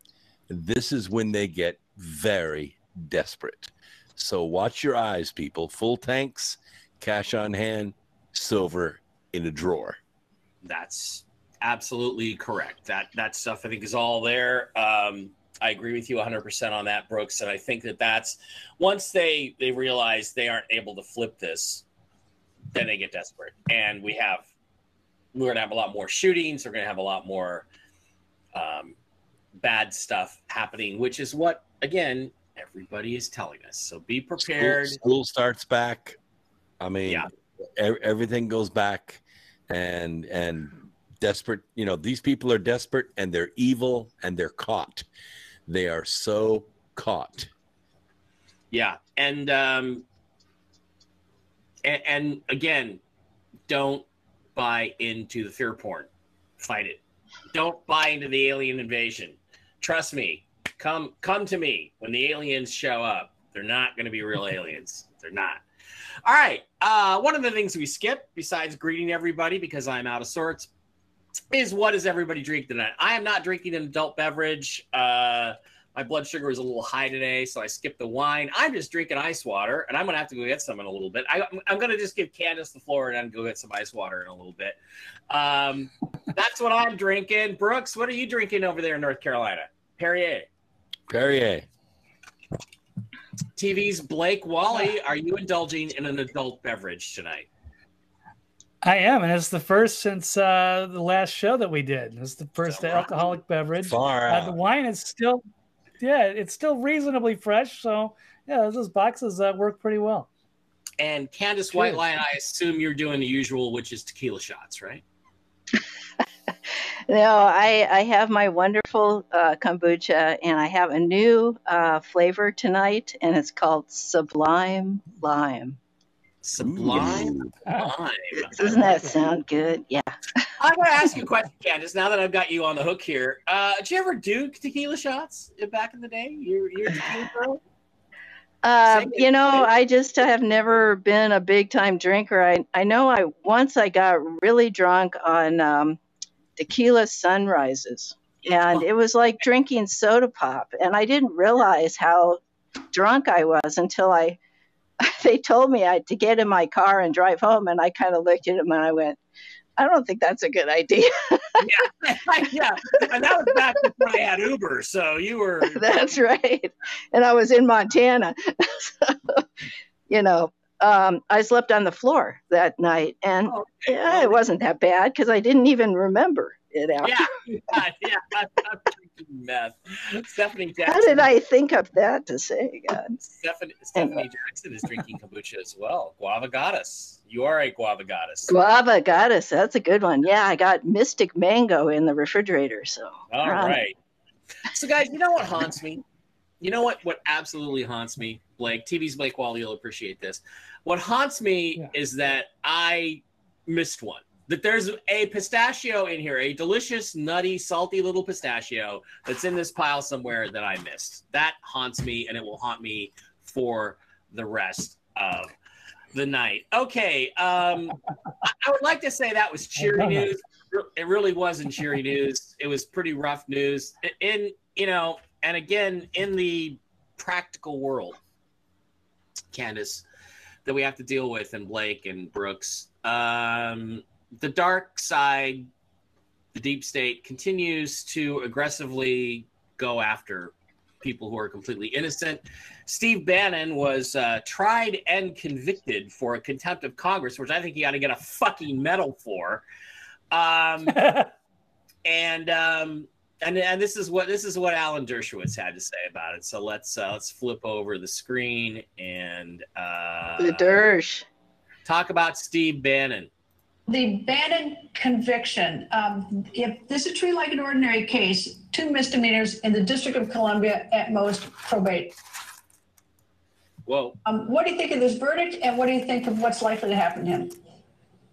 [SPEAKER 3] This is when they get very desperate. So watch your eyes, people. Full tanks, cash on hand, silver in a drawer.
[SPEAKER 2] That's absolutely correct. That that stuff I think is all there. Um, I agree with you 100% on that, Brooks. And I think that that's once they they realize they aren't able to flip this, then they get desperate. And we have we're gonna have a lot more shootings. We're gonna have a lot more um, bad stuff happening, which is what again everybody is telling us. So be
[SPEAKER 3] School,
[SPEAKER 2] prepared.
[SPEAKER 3] school starts back. I mean,
[SPEAKER 2] Yeah.
[SPEAKER 3] e- everything goes back, and and desperate. You know, these people are desperate, and they're evil, and they're caught. They are so caught.
[SPEAKER 2] Yeah, and um, and, and again, don't buy into the fear porn. Fight it. Don't buy into the alien invasion. Trust me. Come come to me when the aliens show up. They're not going to be real aliens. They're not. All right. Uh, one of the things we skip, besides greeting everybody because I'm out of sorts, is what does everybody drink tonight? I am not drinking an adult beverage. Uh, my blood sugar is a little high today, so I skipped the wine. I'm just drinking ice water, and I'm gonna have to go get some in a little bit. I, I'm gonna just give Candace the floor and then go get some ice water in a little bit. Um, that's what I'm drinking. Brooks, what are you drinking over there in North Carolina? Perrier.
[SPEAKER 3] Perrier.
[SPEAKER 2] TV's Blake Wally, are you indulging in an adult beverage tonight?
[SPEAKER 4] I am, and it's the first since uh, the last show that we did. It's the first
[SPEAKER 2] So
[SPEAKER 4] alcoholic beverage.
[SPEAKER 3] Far
[SPEAKER 4] Uh, the wine is still, yeah, it's still reasonably fresh. So yeah, those boxes uh, work pretty well.
[SPEAKER 2] And Candace
[SPEAKER 4] Cheers.
[SPEAKER 2] White Lion, I assume you're doing the usual, which is tequila shots, right?
[SPEAKER 5] No, I, I have my wonderful uh, kombucha, and I have a new uh, flavor tonight, and it's called Sublime Lime.
[SPEAKER 2] Sublime
[SPEAKER 3] Ooh.
[SPEAKER 2] Lime.
[SPEAKER 5] Doesn't that sound good? Yeah.
[SPEAKER 2] I'm going to ask you a question, Candace. Now that I've got you on the hook here, uh, did you ever do tequila shots back in the day? You're, you're a tequila girl?
[SPEAKER 5] Uh, you know. I just have never been a big time drinker. I, I know I once I got really drunk on um, tequila sunrises, and it was like drinking soda pop. And I didn't realize how drunk I was until I they told me I had to get in my car and drive home, and I kind of looked at him and I went, I don't think that's a good idea.
[SPEAKER 2] yeah, and that was back before I had Uber, so you were.
[SPEAKER 5] That's right. And I was in Montana. so, you know, um, I slept on the floor that night, and
[SPEAKER 2] Oh, okay.
[SPEAKER 5] yeah, it wasn't that bad because I didn't even remember it after.
[SPEAKER 2] Yeah, yeah, yeah. I'm, I'm drinking meth. Stephanie Jackson.
[SPEAKER 5] How did I think of that to say, God?
[SPEAKER 2] Stephanie, Stephanie Jackson is drinking kombucha as well. Guava goddess. You are a guava goddess.
[SPEAKER 5] Guava goddess, that's a good one. Yeah, I got Mystic Mango in the refrigerator. So
[SPEAKER 2] All
[SPEAKER 5] Right.
[SPEAKER 2] right. So, guys, you know what haunts me? You know what? What absolutely haunts me, Blake. TV's Blake Wall. You'll appreciate this. What haunts me
[SPEAKER 4] Yeah.
[SPEAKER 2] is that I missed one. that there's a pistachio in here, a delicious, nutty, salty little pistachio that's in this pile somewhere that I missed. That haunts me, and it will haunt me for the rest of the night. Okay, um, I, would like to say that was cheery news. It really wasn't cheery news. It was pretty rough news. In you know, and again, in the practical world, Candace, that we have to deal with, and Blake and Brooks. Um, the dark side, the deep state, continues to aggressively go after people who are completely innocent. Steve Bannon was uh, tried and convicted for a contempt of Congress, which I think he ought to get a fucking medal for. Um, and um, and and this is what this is what Alan Dershowitz had to say about it. So let's uh, let's flip over the screen and uh,
[SPEAKER 5] The Dersh.
[SPEAKER 2] talk about Steve Bannon.
[SPEAKER 6] The Bannon conviction, um, if this is treated like an ordinary case, two misdemeanors in the District of Columbia at most probate.
[SPEAKER 2] Whoa.
[SPEAKER 6] Um, what do you think of this verdict and what do you think of what's likely to happen to him?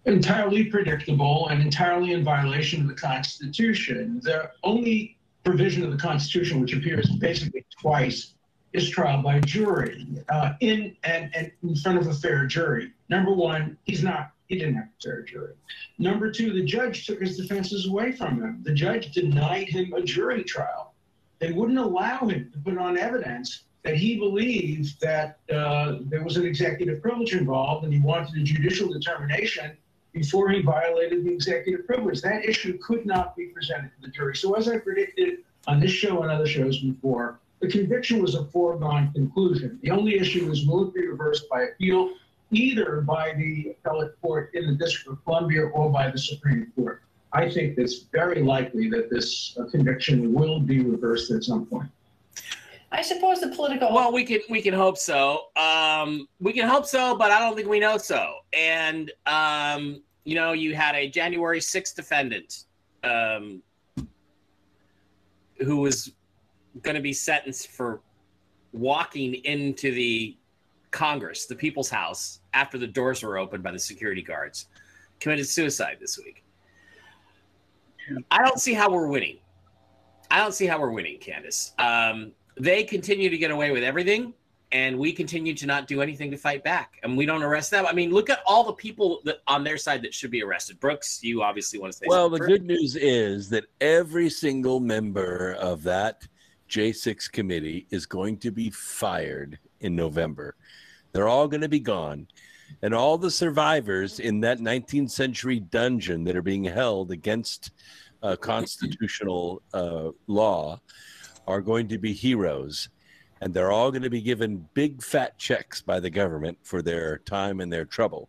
[SPEAKER 7] Entirely predictable and entirely in violation of the Constitution. The only provision of the Constitution which appears basically twice is trial by jury uh, in and, and in front of a fair jury. Number one, he's not. He didn't have a fair jury. Number two, the judge took his defenses away from him. The judge denied him a jury trial. They wouldn't allow him to put on evidence that he believed that uh, there was an executive privilege involved and he wanted a judicial determination before he violated the executive privilege. That issue could not be presented to the jury. So, as I predicted on this show and other shows before, the conviction was a foregone conclusion. The only issue was will it be reversed by appeal, either by the appellate court in the District of Columbia or by the Supreme Court. I think it's very likely that this conviction will be reversed at some point.
[SPEAKER 6] I suppose the political.
[SPEAKER 2] Well, we can we can hope so. Um, we can hope so, but I don't think we know so. And um, you know, you had a January 6th defendant um, who was going to be sentenced for walking into the Congress, the People's House, after the doors were opened by the security guards, committed suicide this week. I don't see how we're winning. I don't see how we're winning, Candace. Um, they continue to get away with everything, and we continue to not do anything to fight back. And we don't arrest them. I mean, look at all the people that on their side that should be arrested. Brooks, you obviously want to say
[SPEAKER 3] Well, the
[SPEAKER 2] something.
[SPEAKER 3] good news is that every single member of that J6 committee is going to be fired in November. They're all going to be gone. And all the survivors in that 19th century dungeon that are being held against uh, constitutional uh, law are going to be heroes. And they're all going to be given big fat checks by the government for their time and their trouble.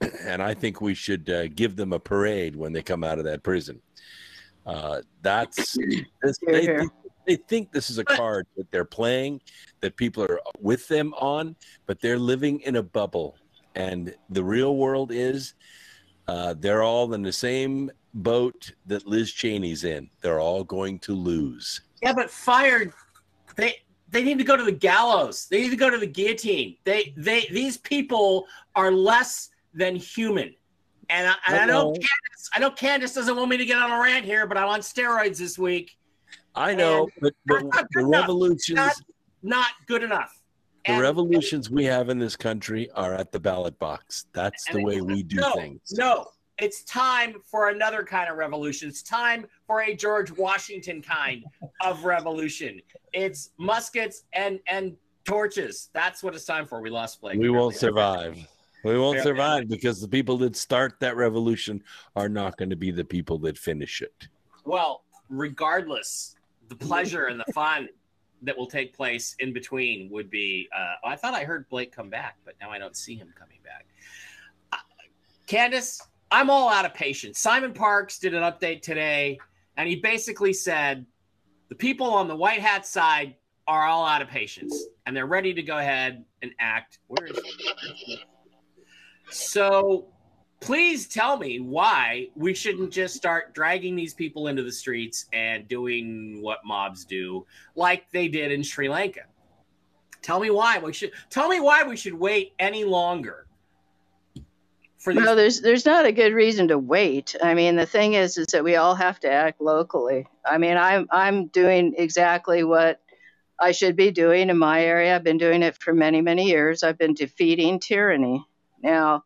[SPEAKER 3] And I think we should uh, give them a parade when they come out of that prison. Uh, that's this,
[SPEAKER 5] Hear,
[SPEAKER 3] they, think- they think this is a card that they're playing, that people are with them on, but they're living in a bubble. And the real world is uh, they're all in the same boat that Liz Cheney's in. They're all going to lose.
[SPEAKER 2] Yeah, but fired. They they need to go to the gallows. They need to go to the guillotine. They they these people are less than human. And I, and I know. Candace, I know Candace doesn't want me to get on a rant here, but I'm on steroids this week.
[SPEAKER 3] I know, but, but
[SPEAKER 2] That's not
[SPEAKER 3] the revolutions,
[SPEAKER 2] Not not good enough.
[SPEAKER 3] the
[SPEAKER 2] And-
[SPEAKER 3] revolutions we have in this country are at the ballot box. That's the way we do
[SPEAKER 2] no,
[SPEAKER 3] things.
[SPEAKER 2] No, it's time for another kind of revolution. It's time for a George Washington kind of revolution. It's muskets and and torches. That's what it's time for. We lost Blake.
[SPEAKER 3] We won't survive. We won't survive because the people that start that revolution are not going to be the people that finish it.
[SPEAKER 2] Well, regardless, the pleasure and the fun that will take place in between would be. Uh, I thought I heard Blake come back, but now I don't see him coming back. Uh, Candace, I'm all out of patience. Simon Parks did an update today, and he basically said the people on the white hat side are all out of patience, and they're ready to go ahead and act. Where is? So please tell me why we shouldn't just start dragging these people into the streets and doing what mobs do like they did in Sri Lanka. Tell me why we should tell me why we should wait any longer for these.
[SPEAKER 5] No, there's there's not a good reason to wait. I mean, the thing is, is that we all have to act locally. I mean, I'm I'm doing exactly what I should be doing in my area. I've been doing it for many many years. I've been defeating tyranny. Now,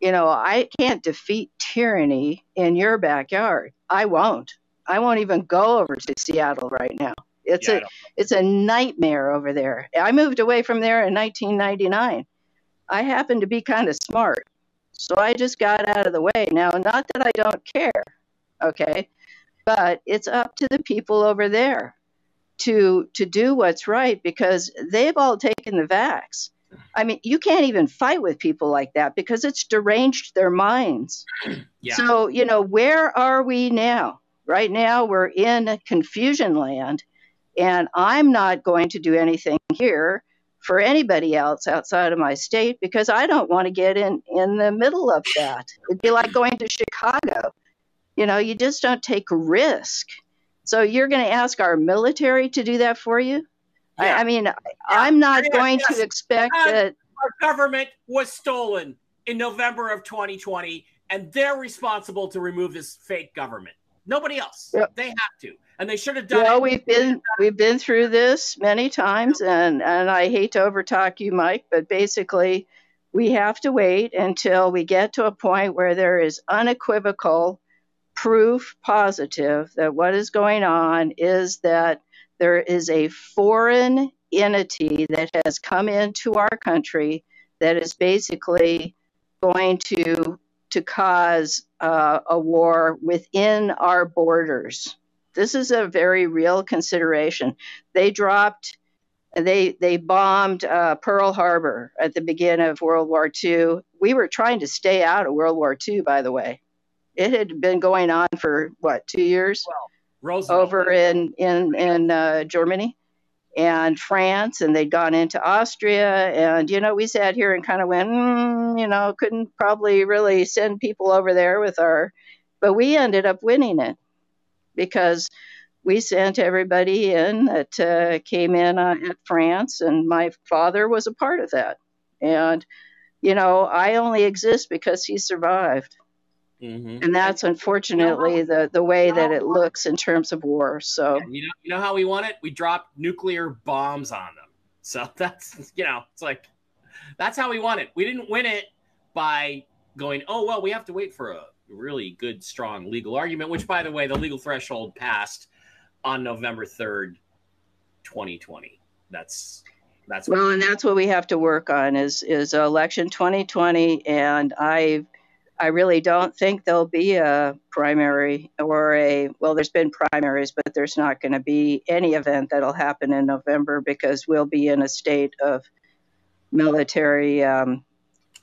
[SPEAKER 5] you know, I can't defeat tyranny in your backyard. I won't. I won't even go over to Seattle right now. It's
[SPEAKER 2] Yeah,
[SPEAKER 5] a it's a nightmare over there. I moved away from there in 1999. I happen to be kind of smart. So I just got out of the way. Now, not that I don't care, okay? But it's up to the people over there to to do what's right because they've all taken the vax. I mean, you can't even fight with people like that because it's deranged their minds.
[SPEAKER 2] Yeah.
[SPEAKER 5] So, you know, where are we now? Right now, we're in confusion land, and I'm not going to do anything here for anybody else outside of my state because I don't want to get in in the middle of that. It'd be like going to Chicago. You know, you just don't take risk. So you're going to ask our military to do that for you?
[SPEAKER 2] Yeah.
[SPEAKER 5] I, I mean, I'm not
[SPEAKER 2] Yeah,
[SPEAKER 5] going
[SPEAKER 2] yes.
[SPEAKER 5] to expect
[SPEAKER 2] Uh,
[SPEAKER 5] that.
[SPEAKER 2] our government was stolen in November of 2020, and they're responsible to remove this fake government. Nobody else.
[SPEAKER 5] Yep.
[SPEAKER 2] They have to, and they should have done
[SPEAKER 5] Well,
[SPEAKER 2] it.
[SPEAKER 5] we've been we've been through this many times, and and I hate to overtalk you, Mike, but basically, we have to wait until we get to a point where there is unequivocal proof positive that what is going on is that there is a foreign entity that has come into our country that is basically going to to cause uh, a war within our borders. This is a very real consideration. They dropped, they they bombed uh, Pearl Harbor at the beginning of World War II. We were trying to stay out of World War II, by the way. It had been going on for what two years
[SPEAKER 2] Roosevelt.
[SPEAKER 5] over in in in uh, Germany and France, and they'd gone into Austria. And you know, we sat here and kind of went, mm, you know, couldn't probably really send people over there with our, but we ended up winning it because we sent everybody in that uh, came in uh, at France, and my father was a part of that. And you know, I only exist because he survived.
[SPEAKER 2] Mhm.
[SPEAKER 5] And that's unfortunately the, the way that it looks in terms of war. So
[SPEAKER 2] And you know, you know how we won it? We dropped nuclear bombs on them. So that's you know, it's like that's how we won it. We didn't win it by going, oh well, we have to wait for a really good, strong legal argument. Which, by the way, the legal threshold passed on November third, twenty twenty. That's that's
[SPEAKER 5] well, and that's what we have to work on is is election 2020, and I I really don't think there'll be a primary or a well. There's been primaries, but there's not going to be any event that'll happen in November because we'll be in a state of military um,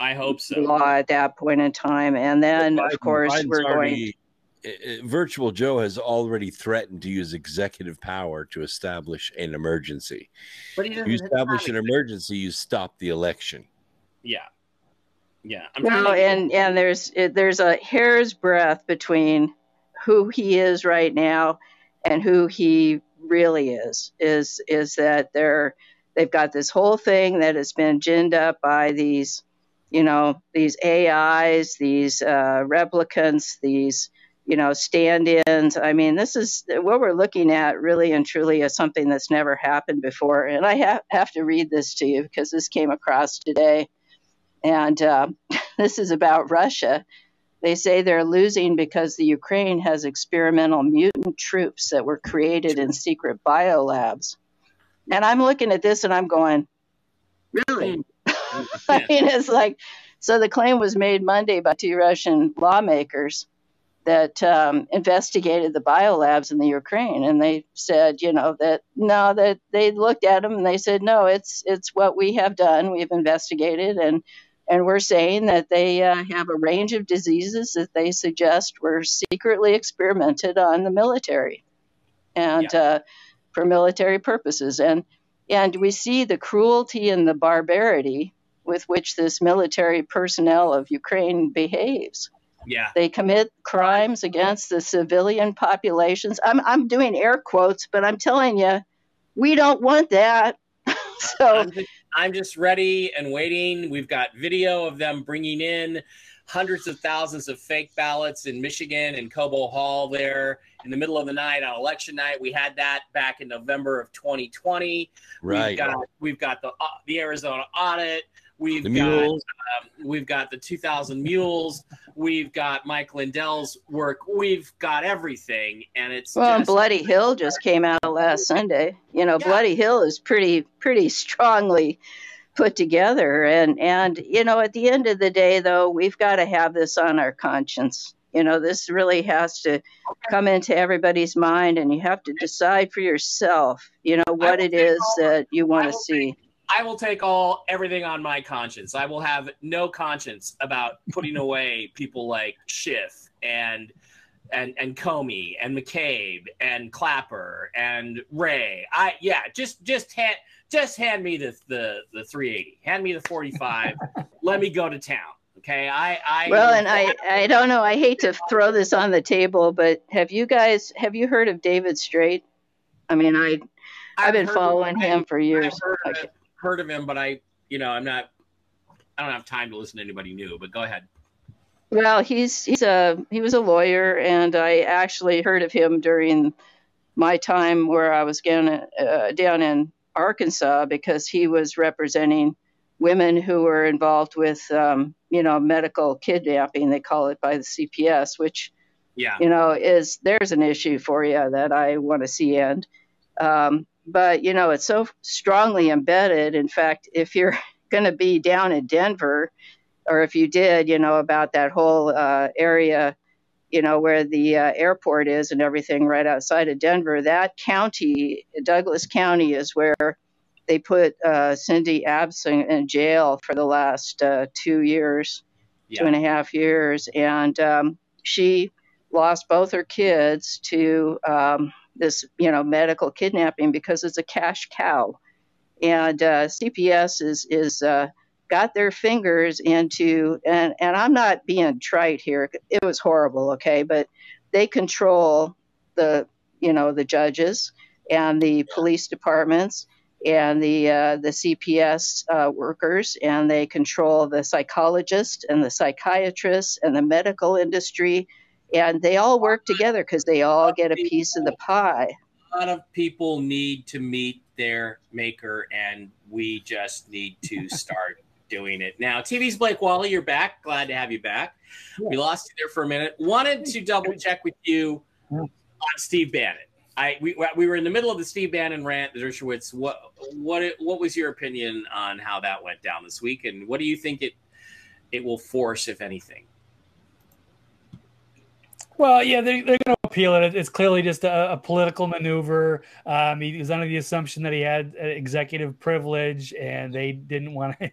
[SPEAKER 2] I hope so.
[SPEAKER 5] law at that point in time, and then of
[SPEAKER 3] Biden-
[SPEAKER 5] course
[SPEAKER 3] Biden's
[SPEAKER 5] we're going.
[SPEAKER 3] already- uh, uh, Virtual Joe has already threatened to use executive power to establish an emergency.
[SPEAKER 2] But he
[SPEAKER 3] you establish an emergency, you stop the election.
[SPEAKER 2] Yeah, yeah. I'm
[SPEAKER 5] Well,
[SPEAKER 2] to-
[SPEAKER 5] and and there's there's a hair's breadth between who he is right now and who he really is. Is is that they're they've got this whole thing that has been ginned up by these, you know, these AIs, these uh, replicants, these you know stand-ins. I mean, this is what we're looking at really and truly is something that's never happened before. And I ha- have to read this to you because this came across today. And uh, this is about Russia. They say they're losing because the Ukraine has experimental mutant troops that were created in secret biolabs. And I'm looking at this and I'm going, really? I mean, it's like, so the claim was made Monday by two Russian lawmakers that um, investigated the biolabs in the Ukraine, and they said, you know, that no, that they looked at them and they said, no, it's it's what we have done. We've investigated, and and we're saying that they uh, have a range of diseases that they suggest were secretly experimented on the military, and uh, for military purposes, and and we see the cruelty and the barbarity with which this military personnel of Ukraine behaves.
[SPEAKER 2] yeah.
[SPEAKER 5] They commit crimes against the civilian populations. I'm, I'm doing air quotes, but I'm telling you, we don't want that. so,
[SPEAKER 2] I'm just, I'm just ready and waiting. We've got video of them bringing in hundreds of thousands of fake ballots in Michigan and Cobo Hall there in the middle of the night on election night. We had that back in November of 2020.
[SPEAKER 3] Right.
[SPEAKER 2] We've got, we've got the uh, the Arizona audit. We've
[SPEAKER 3] The
[SPEAKER 2] got um, we've got the 2000 mules. We've got Mike Lindell's work. We've got everything, and it's
[SPEAKER 5] Well, and
[SPEAKER 2] just,
[SPEAKER 5] Bloody Hill just came out last Sunday. You know,
[SPEAKER 2] Yeah.
[SPEAKER 5] Bloody Hill is pretty pretty strongly put together, and and you know, at the end of the day, though, we've got to have this on our conscience. You know, this really has to come into everybody's mind, and you have to decide for yourself. You know what
[SPEAKER 2] will
[SPEAKER 5] it
[SPEAKER 2] take
[SPEAKER 5] is
[SPEAKER 2] all-
[SPEAKER 5] that you want to
[SPEAKER 2] will
[SPEAKER 5] see.
[SPEAKER 2] I will take all everything on my conscience. I will have no conscience about putting away people like Schiff and and and Comey and McCabe and Clapper and Wray. I yeah, just just hand just hand me the the the 380. Hand me the 45. Let me go to town. Okay, I I
[SPEAKER 5] Well, and I, I don't know. I hate to throw this on the table, but have you guys have you heard of David Straight? I mean, I I've been following him for years.
[SPEAKER 2] Heard, of,
[SPEAKER 5] Okay.
[SPEAKER 2] it- heard of him, but I you know I'm not. I don't have time to listen to anybody new. But go ahead.
[SPEAKER 5] Well, he's he's a he was a lawyer, and I actually heard of him during my time where I was gonna, uh, down in Arkansas because he was representing women who were involved with um, you know medical kidnapping. They call it by the CPS, which
[SPEAKER 2] Yeah.
[SPEAKER 5] you know is there's an issue for you that I want to see end. Um, but you know it's so strongly embedded. In fact, if you're going to be down in Denver, or if you did, you know about that whole uh, area, you know where the uh, airport is and everything right outside of Denver. That county, Douglas County, is where they put uh, Cindy Abs in, jail for the last uh, two years two
[SPEAKER 2] Yeah.
[SPEAKER 5] and a half years, and um, she lost both her kids to um, this, you know, medical kidnapping because it's a cash cow, and uh, CPS is is uh, got their fingers into, and and I'm not being trite here. It was horrible, okay, but they control the, you know, the judges and the police departments and the uh, the CPS uh, workers, and they control the psychologists and the psychiatrists and the medical industry, and they all work together because they all get a piece of the pie.
[SPEAKER 2] a lot of people need to meet their maker, and we just need to start doing it now. TV's Blake Wally, you're back. Glad to have you back. We lost you there for a minute. Wanted to double check with you on Steve Bannon. I we, we were in the middle of the Steve Bannon rant, Dershowitz. What what what was your opinion on how that went down this week, and what do you think it it will force, if anything?
[SPEAKER 4] Well, yeah, they're, they're going to appeal it. It's clearly just a, a political maneuver. Um, he was under the assumption that he had uh, executive privilege, and they didn't want to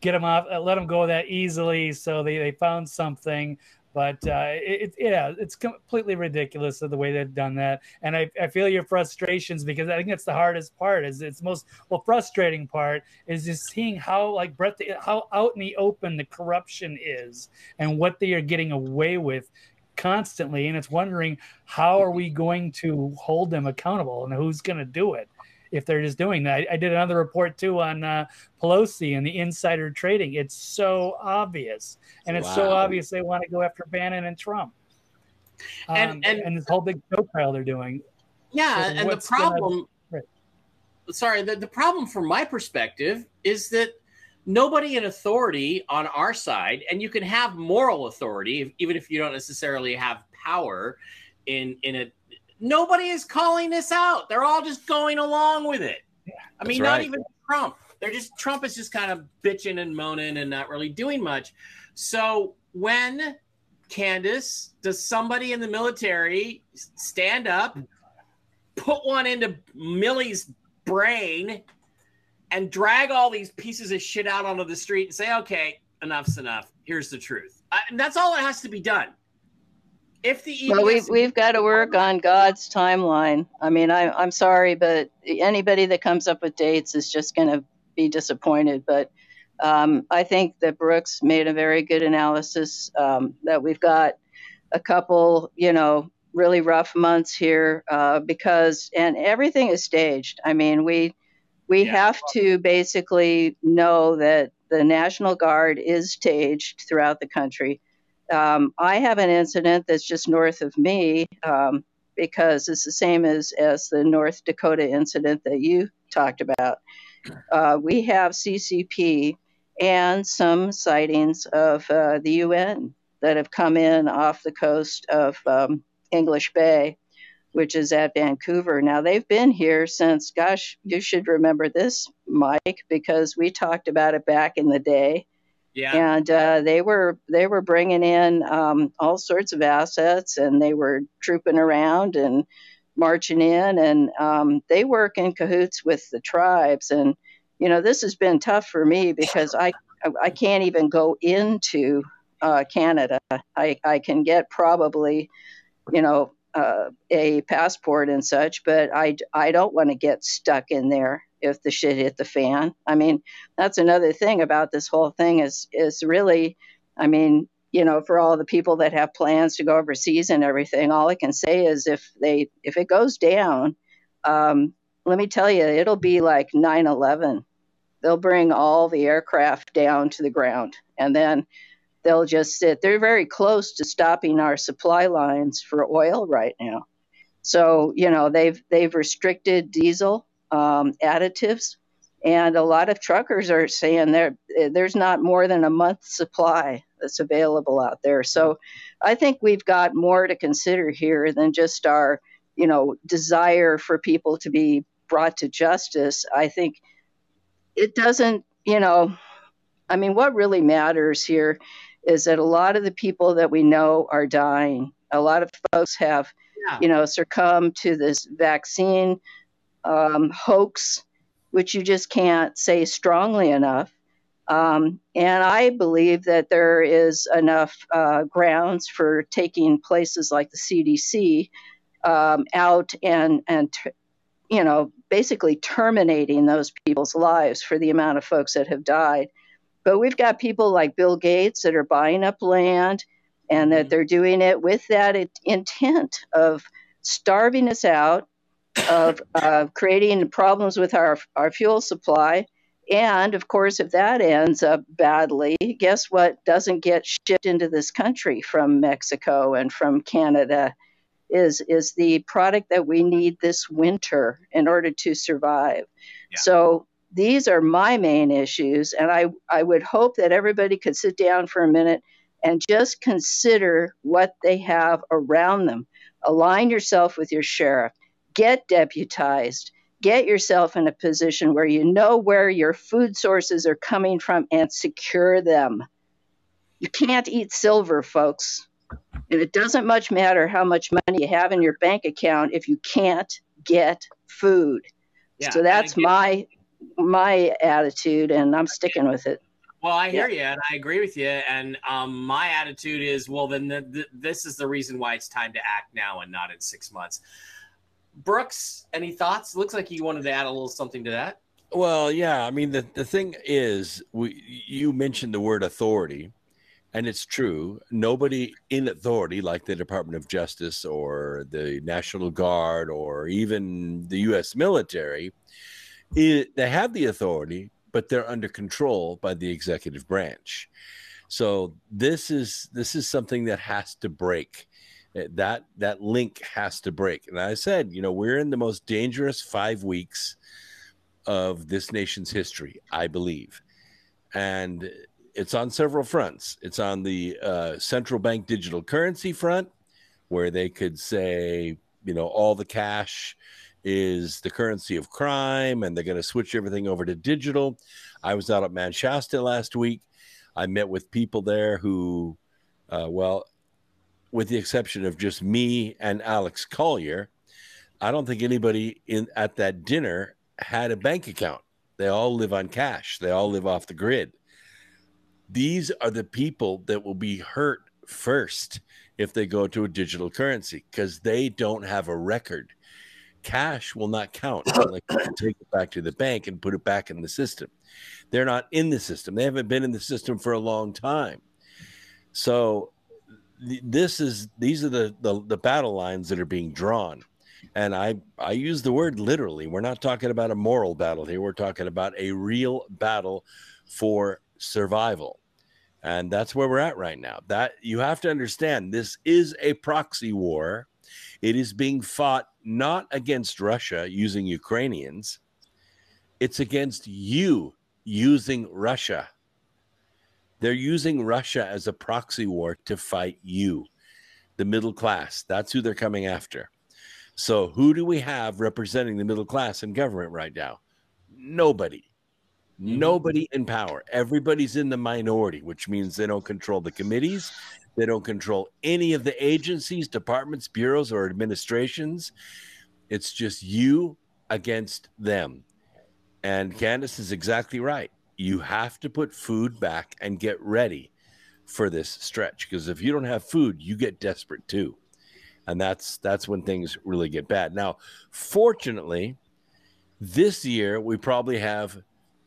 [SPEAKER 4] get him off, uh, let him go that easily. So they, they found something. But uh, it, yeah, it's completely ridiculous the way they've done that. And I, I feel your frustrations because I think that's the hardest part. Is it's most well frustrating part is just seeing how like how out in the open the corruption is and what they are getting away with constantly and it's wondering how are we going to hold them accountable and who's going to do it if they're just doing that? I did another report too on uh, pelosi and the insider trading. It's so obvious and it's so obvious they want to go after bannon and trump. Um,
[SPEAKER 2] And-
[SPEAKER 4] and,
[SPEAKER 2] and-
[SPEAKER 4] this whole big show trial they're doing.
[SPEAKER 2] Yeah,
[SPEAKER 4] So
[SPEAKER 2] and the
[SPEAKER 4] what's gonna-
[SPEAKER 2] problem,
[SPEAKER 4] Right.
[SPEAKER 2] sorry, the, the problem from my perspective is that nobody in authority on our side, and you can have moral authority, even if you don't necessarily have power in in a. Nobody is calling this out. They're all just going along with it. I mean,
[SPEAKER 3] That's
[SPEAKER 2] not even Trump. They're just Trump is just kind of bitching and moaning and not really doing much. So when Candace, does somebody in the military stand up, put one into Milley's brain, and drag all these pieces of shit out onto the street and say, "Okay, enough's enough. Here's the truth." I, and that's all that has to be done. If the EBS
[SPEAKER 5] Well, we've, we've got to work on God's timeline. I mean, I, I'm sorry, but anybody that comes up with dates is just going to be disappointed. But um, I think that Brooks made a very good analysis um, that we've got a couple, you know, really rough months here uh, because, and everything is staged. I mean, we we
[SPEAKER 2] Yeah.
[SPEAKER 5] have to basically know that the National Guard is staged throughout the country. Um, I have an incident that's just north of me um, because it's the same as, as the North Dakota incident that you talked about. Uh, we have CCP and some sightings of uh, the UN that have come in off the coast of um, English Bay, which is at Vancouver. Now, they've been here since, gosh, you should remember this, Mike, because we talked about it back in the day.
[SPEAKER 2] Yeah.
[SPEAKER 5] And uh, they were they were bringing in um, all sorts of assets, and they were trooping around and marching in, and um, they work in cahoots with the tribes. And you know, this has been tough for me because I I can't even go into uh, Canada. I I can get probably, you know, uh, a passport and such, but I I don't want to get stuck in there if the shit hit the fan. I mean, that's another thing about this whole thing is is really, I mean, you know, for all the people that have plans to go overseas and everything, all I can say is if they if it goes down, um, let me tell you, it'll be like 9/11. They'll bring all the aircraft down to the ground, and then they'll just sit. They're very close to stopping our supply lines for oil right now. So you know they've they've restricted diesel um, additives, and a lot of truckers are saying there there's not more than a month's supply that's available out there. So I think we've got more to consider here than just our you know desire for people to be brought to justice. I think it doesn't you know. I mean, what really matters here is that a lot of the people that we know are dying. A lot of folks have,
[SPEAKER 2] Yeah.
[SPEAKER 5] you know, succumbed to this vaccine um, hoax, which you just can't say strongly enough. Um, and I believe that there is enough uh, grounds for taking places like the CDC um, out and and t- you know basically terminating those people's lives for the amount of folks that have died. But we've got people like Bill Gates that are buying up land and that
[SPEAKER 2] Mhm.
[SPEAKER 5] they're doing it with that intent of starving us out, of uh, creating problems with our, our fuel supply. And of course, if that ends up badly, guess what doesn't get shipped into this country from Mexico and from Canada? Is, is the product that we need this winter in order to survive.
[SPEAKER 2] Yeah.
[SPEAKER 5] So these are my main issues, and I, I would hope that everybody could sit down for a minute and just consider what they have around them. Align yourself with your sheriff, get deputized, get yourself in a position where you know where your food sources are coming from and secure them. You can't eat silver, folks. And it doesn't much matter how much money you have in your bank account if you can't get food.
[SPEAKER 2] Yeah.
[SPEAKER 5] so that's my my attitude and I'm sticking with it.
[SPEAKER 2] Well, I hear you, and I agree with you. And um, my attitude is, well, then th- th- this is the reason why it's time to act now and not in six months. Brooks, any thoughts? Looks like you wanted to add a little something to that.
[SPEAKER 3] Well, yeah. I mean, the, the thing is, we, you mentioned the word authority, and it's true. Nobody in authority, like the Department of Justice or the National Guard or even the U.S. military, i they have the authority, but they're under control by the executive branch. So this is this is something that has to break. Uh, That that link has to break. And I said, you know, we're in the most dangerous five weeks of this nation's history, I believe. And it's on several fronts. It's on the uh, central bank digital currency front, where they could say, you know, all the cash is the currency of crime and they're going to switch everything over to digital. I was out at Manchester last week. I met with people there who, uh, well, with the exception of just me and Alex Collier, I don't think anybody in at that dinner had a bank account. They all live on cash. They all live off the grid. These are the people that will be hurt first if they go to a digital currency because they don't have a record. Cash will not count unless you take it back to the bank and put it back in the system. They're not in the system. They haven't been in the system for a long time. So th- this is these are the, the the battle lines that are being drawn and i i use the word literally we're not talking about a moral battle here we're talking about a real battle for survival. And that's where we're at right now. That you have to understand this is a proxy war. It is being fought not against Russia using Ukrainians. It's against you using Russia. They're using Russia as a proxy war to fight you, the middle class. That's who they're coming after. So, who do we have representing the middle class in government right now? Nobody.
[SPEAKER 2] Mm-hmm.
[SPEAKER 3] Nobody in power. Everybody's in the minority, which means they don't control the committees. They don't control any of the agencies, departments, bureaus, or administrations. It's just you against them. And Candace is exactly right. You have to put food back and get ready for this stretch because if you don't have food, you get desperate too. And that's that's when things really get bad. Now, fortunately, this year we probably have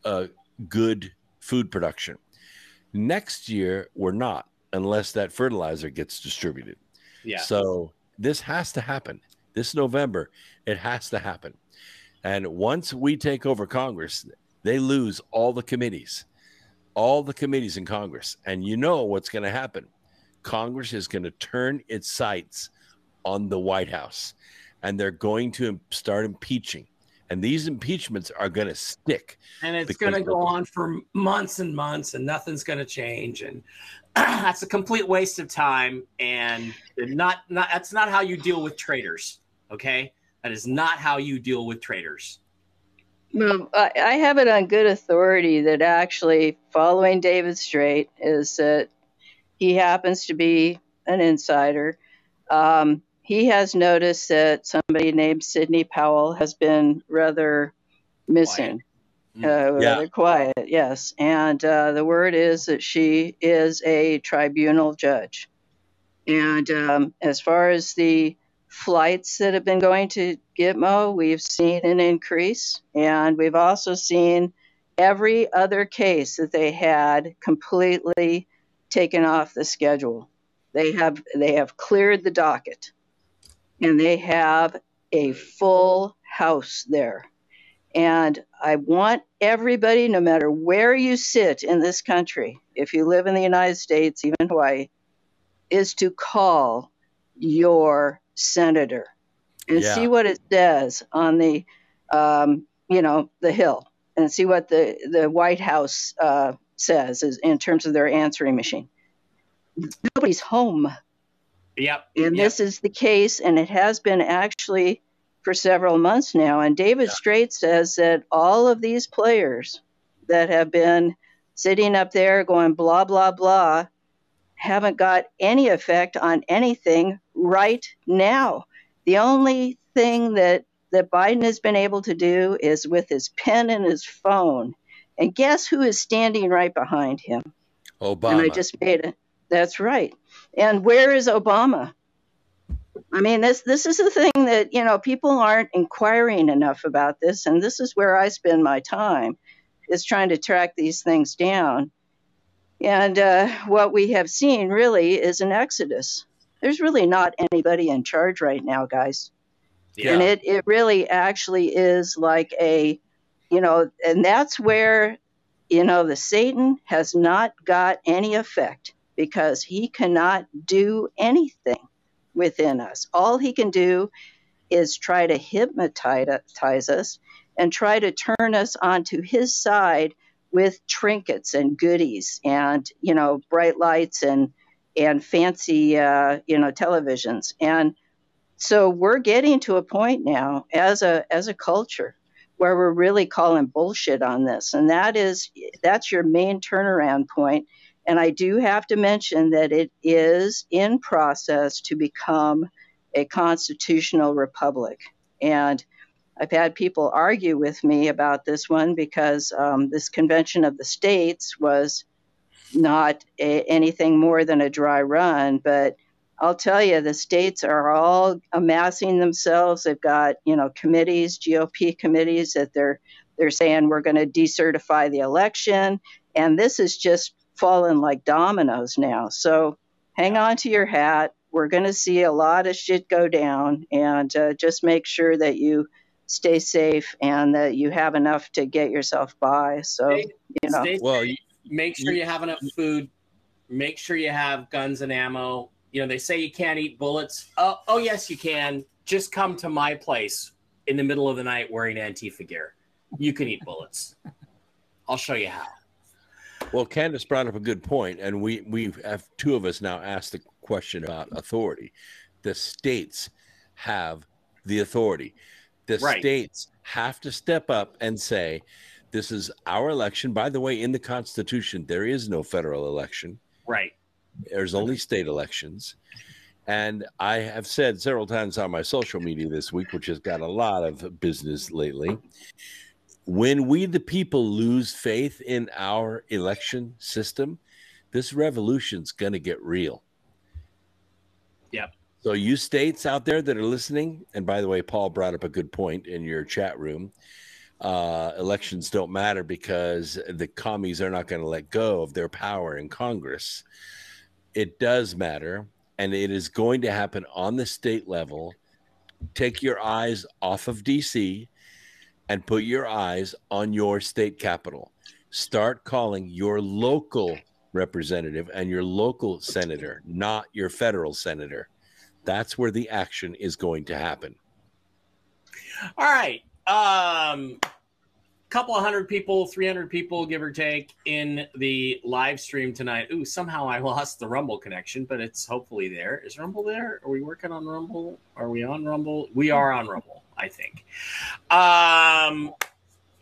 [SPEAKER 3] a good food production. Next year we're not unless that fertilizer gets distributed.
[SPEAKER 2] Yeah.
[SPEAKER 3] So this has to happen. This November, it has to happen. And once we take over Congress, they lose all the committees, all the committees in Congress. And you know what's going to happen. Congress is going to turn its sights on the White House and they're going to start impeaching. And these impeachments are going to stick.
[SPEAKER 8] and it's going to go on for months and months and nothing's going to change and that's a complete waste of time and not not that's not how you deal with traitors okay? That is not how you deal with traitors
[SPEAKER 5] Well, I I have it on good authority that actually following David Straight is that he happens to be an insider. Um, he has noticed that somebody named Sidney Powell has been rather missing, uh,
[SPEAKER 3] Yeah.
[SPEAKER 5] rather quiet, yes. And uh, the word is that she is a tribunal judge. And um, as far as the flights that have been going to Gitmo, we've seen an increase. And we've also seen every other case that they had completely taken off the schedule. They have they have cleared the docket and they have a full house there. And I want everybody, no matter where you sit in this country, if you live in the United States, even Hawaii, is to call your senator and
[SPEAKER 3] Yeah.
[SPEAKER 5] see what it says on the, um, you know, the Hill, and see what the the White House uh, says is in terms of their answering machine. Nobody's home.
[SPEAKER 2] Yep.
[SPEAKER 5] And
[SPEAKER 2] yep.
[SPEAKER 5] this is the case, and it has been actually for several months now. And David Straight says that all of these players that have been sitting up there going blah, blah, blah haven't got any effect on anything right now. The only thing that, that Biden has been able to do is with his pen and his phone. And guess who is standing right behind him?
[SPEAKER 3] Obama.
[SPEAKER 5] And I just made it. That's right. And where is Obama? I mean, this this is the thing that you know people aren't inquiring enough about this, and this is where I spend my time, is trying to track these things down. And uh, what we have seen really is an exodus. There's really not anybody in charge right now, guys
[SPEAKER 2] Yeah.
[SPEAKER 5] and it, it really actually is like a you know and that's where you know the satan has not got any effect because he cannot do anything within us. All he can do is try to hypnotize us and try to turn us onto his side with trinkets and goodies and you know bright lights and and fancy uh, you know televisions. And so we're getting to a point now as a as a culture where we're really calling bullshit on this. And that is that's your main turnaround point and I do have to mention that it is in process to become a constitutional republic. And I've had people argue with me about this one because um, this convention of the states was not a, anything more than a dry run. But I'll tell you, the states are all amassing themselves. They've got, you know, committees, GOP committees that they're they're saying we're going to decertify the election, and this is just falling like dominoes now. So hang on to your hat. We're going to see a lot of shit go down, and uh, just make sure that you stay safe and that you have enough to get yourself by. So
[SPEAKER 2] Stay-
[SPEAKER 5] you know,
[SPEAKER 3] Well, you,
[SPEAKER 2] make sure you have enough food. Make sure you have guns and ammo. You know, they say you can't eat bullets. Oh, oh yes, you can. Just come to my place in the middle of the night wearing Antifa gear. You can eat bullets. I'll show you how.
[SPEAKER 3] Well, Candace brought up a good point, and we we have two of us now asked the question about authority. The states have the authority. The
[SPEAKER 2] Right.
[SPEAKER 3] states have to step up and say, "This is our election." By the way, in the Constitution, there is no federal election.
[SPEAKER 2] Right.
[SPEAKER 3] There's only state elections. And I have said several times on my social media this week, which has got a lot of business lately. When we, the people, lose faith in our election system, this revolution's going to get real.
[SPEAKER 2] Yep.
[SPEAKER 3] So, you states out there that are listening, and by the way, Paul brought up a good point in your chat room. Uh, elections don't matter because the commies are not going to let go of their power in Congress. It does matter, and it is going to happen on the state level. Take your eyes off of DC and put your eyes on your state capital. Start calling your local representative and your local senator, not your federal senator. That's where the action is going to happen.
[SPEAKER 2] All right. Um couple of hundred people, 300 people give or take in the live stream tonight. Ooh, somehow I lost the Rumble connection, but it's hopefully there. Is Rumble there? Are we working on Rumble? Are we on Rumble? We are on Rumble, I think. Um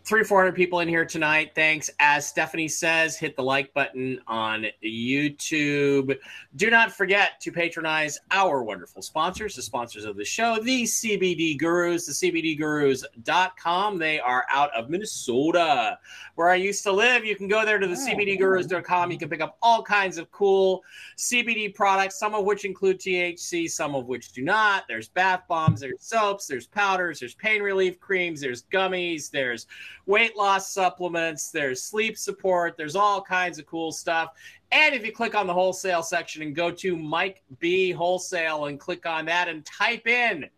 [SPEAKER 2] three, four hundred people in here tonight. Thanks. As Stephanie says, hit the like button on YouTube. Do not forget to patronize our wonderful sponsors, the sponsors of the show, the CBD Gurus, the CBDGurus.com. They are out of Minnesota, where I used to live. You can go there to the oh, CBDGurus.com. You can pick up all kinds of cool CBD products, some of which include THC, some of which do not. There's bath bombs, there's soaps, there's powders, there's pain relief creams, there's gummies, there's weight loss supplements, there's sleep support, there's all kinds of cool stuff. And if you click on the wholesale section and go to Mike B Wholesale and click on that and type in,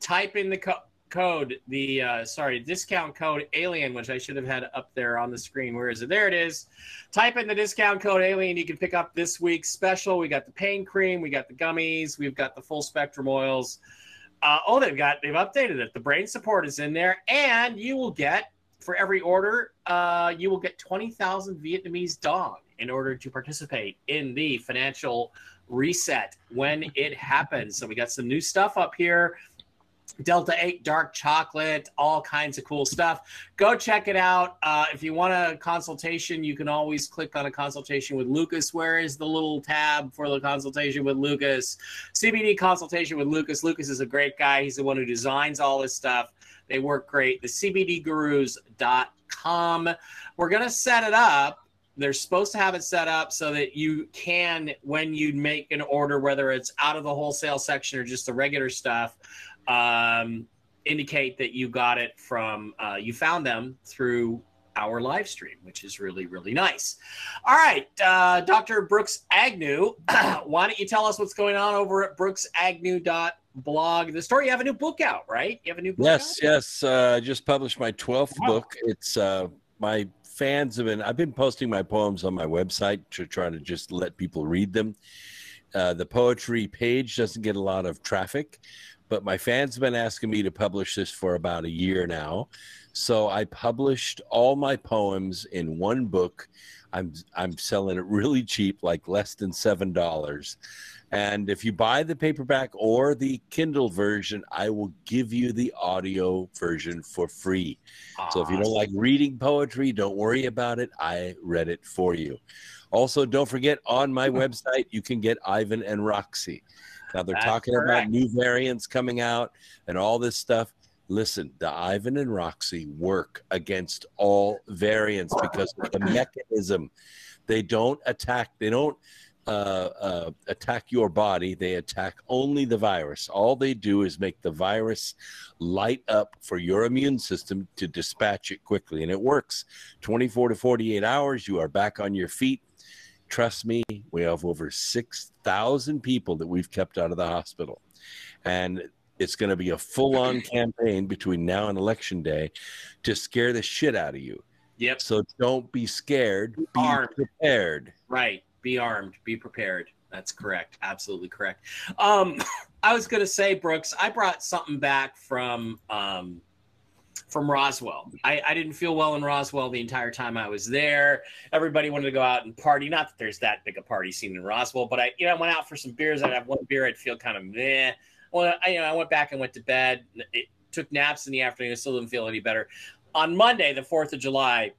[SPEAKER 2] type in the co- code, the uh, sorry, discount code alien, which I should have had up there on the screen. Where is it? There it is. Type in the discount code alien. You can pick up this week's special. We got the pain cream, we got the gummies, we've got the full spectrum oils. Uh, oh, they've got they've updated it. The brain support is in there, and you will get for every order, uh, you will get twenty thousand Vietnamese dong in order to participate in the financial reset when it happens. So we got some new stuff up here. Delta 8 dark chocolate, all kinds of cool stuff. Go check it out. Uh, if you want a consultation, you can always click on a consultation with Lucas. Where is the little tab for the consultation with Lucas? CBD consultation with Lucas. Lucas is a great guy. He's the one who designs all this stuff. They work great. The CBDgurus.com. We're going to set it up. They're supposed to have it set up so that you can, when you make an order, whether it's out of the wholesale section or just the regular stuff, um, indicate that you got it from, uh, you found them through our live stream, which is really, really nice. All right, uh, Dr. Brooks Agnew, why don't you tell us what's going on over at brooksagnew.blog? The story, you have a new book out, right? You have a new book
[SPEAKER 3] Yes,
[SPEAKER 2] out?
[SPEAKER 3] yes. Uh, I just published my 12th
[SPEAKER 2] Wow.
[SPEAKER 3] book. It's uh, my fans have been, I've been posting my poems on my website to try to just let people read them. Uh, the poetry page doesn't get a lot of traffic, but my fans have been asking me to publish this for about a year now. So I published all my poems in one book. I'm I'm selling it really cheap, like less than seven dollars. And if you buy the paperback or the Kindle version, I will give you the audio version for free. So if you don't like reading poetry, don't worry about it. I read it for you. Also, don't forget on my website, you can get Ivan and Roxy. Now they're
[SPEAKER 2] That's
[SPEAKER 3] talking
[SPEAKER 2] correct.
[SPEAKER 3] about new variants coming out and all this stuff. Listen, the Ivan and Roxy work against all variants because of the mechanism. They don't attack, they don't uh, uh, attack your body. They attack only the virus. All they do is make the virus light up for your immune system to dispatch it quickly. And it works 24 to 48 hours. You are back on your feet. Trust me, we have over 6,000 people that we've kept out of the hospital. And it's going to be a full on campaign between now and election day to scare the shit out of you.
[SPEAKER 2] Yep.
[SPEAKER 3] So don't be scared. Be
[SPEAKER 2] armed.
[SPEAKER 3] prepared.
[SPEAKER 2] Right. Be armed. Be prepared. That's correct. Absolutely correct. Um, I was going to say, Brooks, I brought something back from um, from Roswell. I, I didn't feel well in Roswell the entire time I was there. Everybody wanted to go out and party. Not that there's that big a party scene in Roswell, but I, you know, I went out for some beers. I'd have one beer. I'd feel kind of meh. Well, I, you know, I went back and went to bed. It took naps in the afternoon. I still didn't feel any better. On Monday, the 4th of July,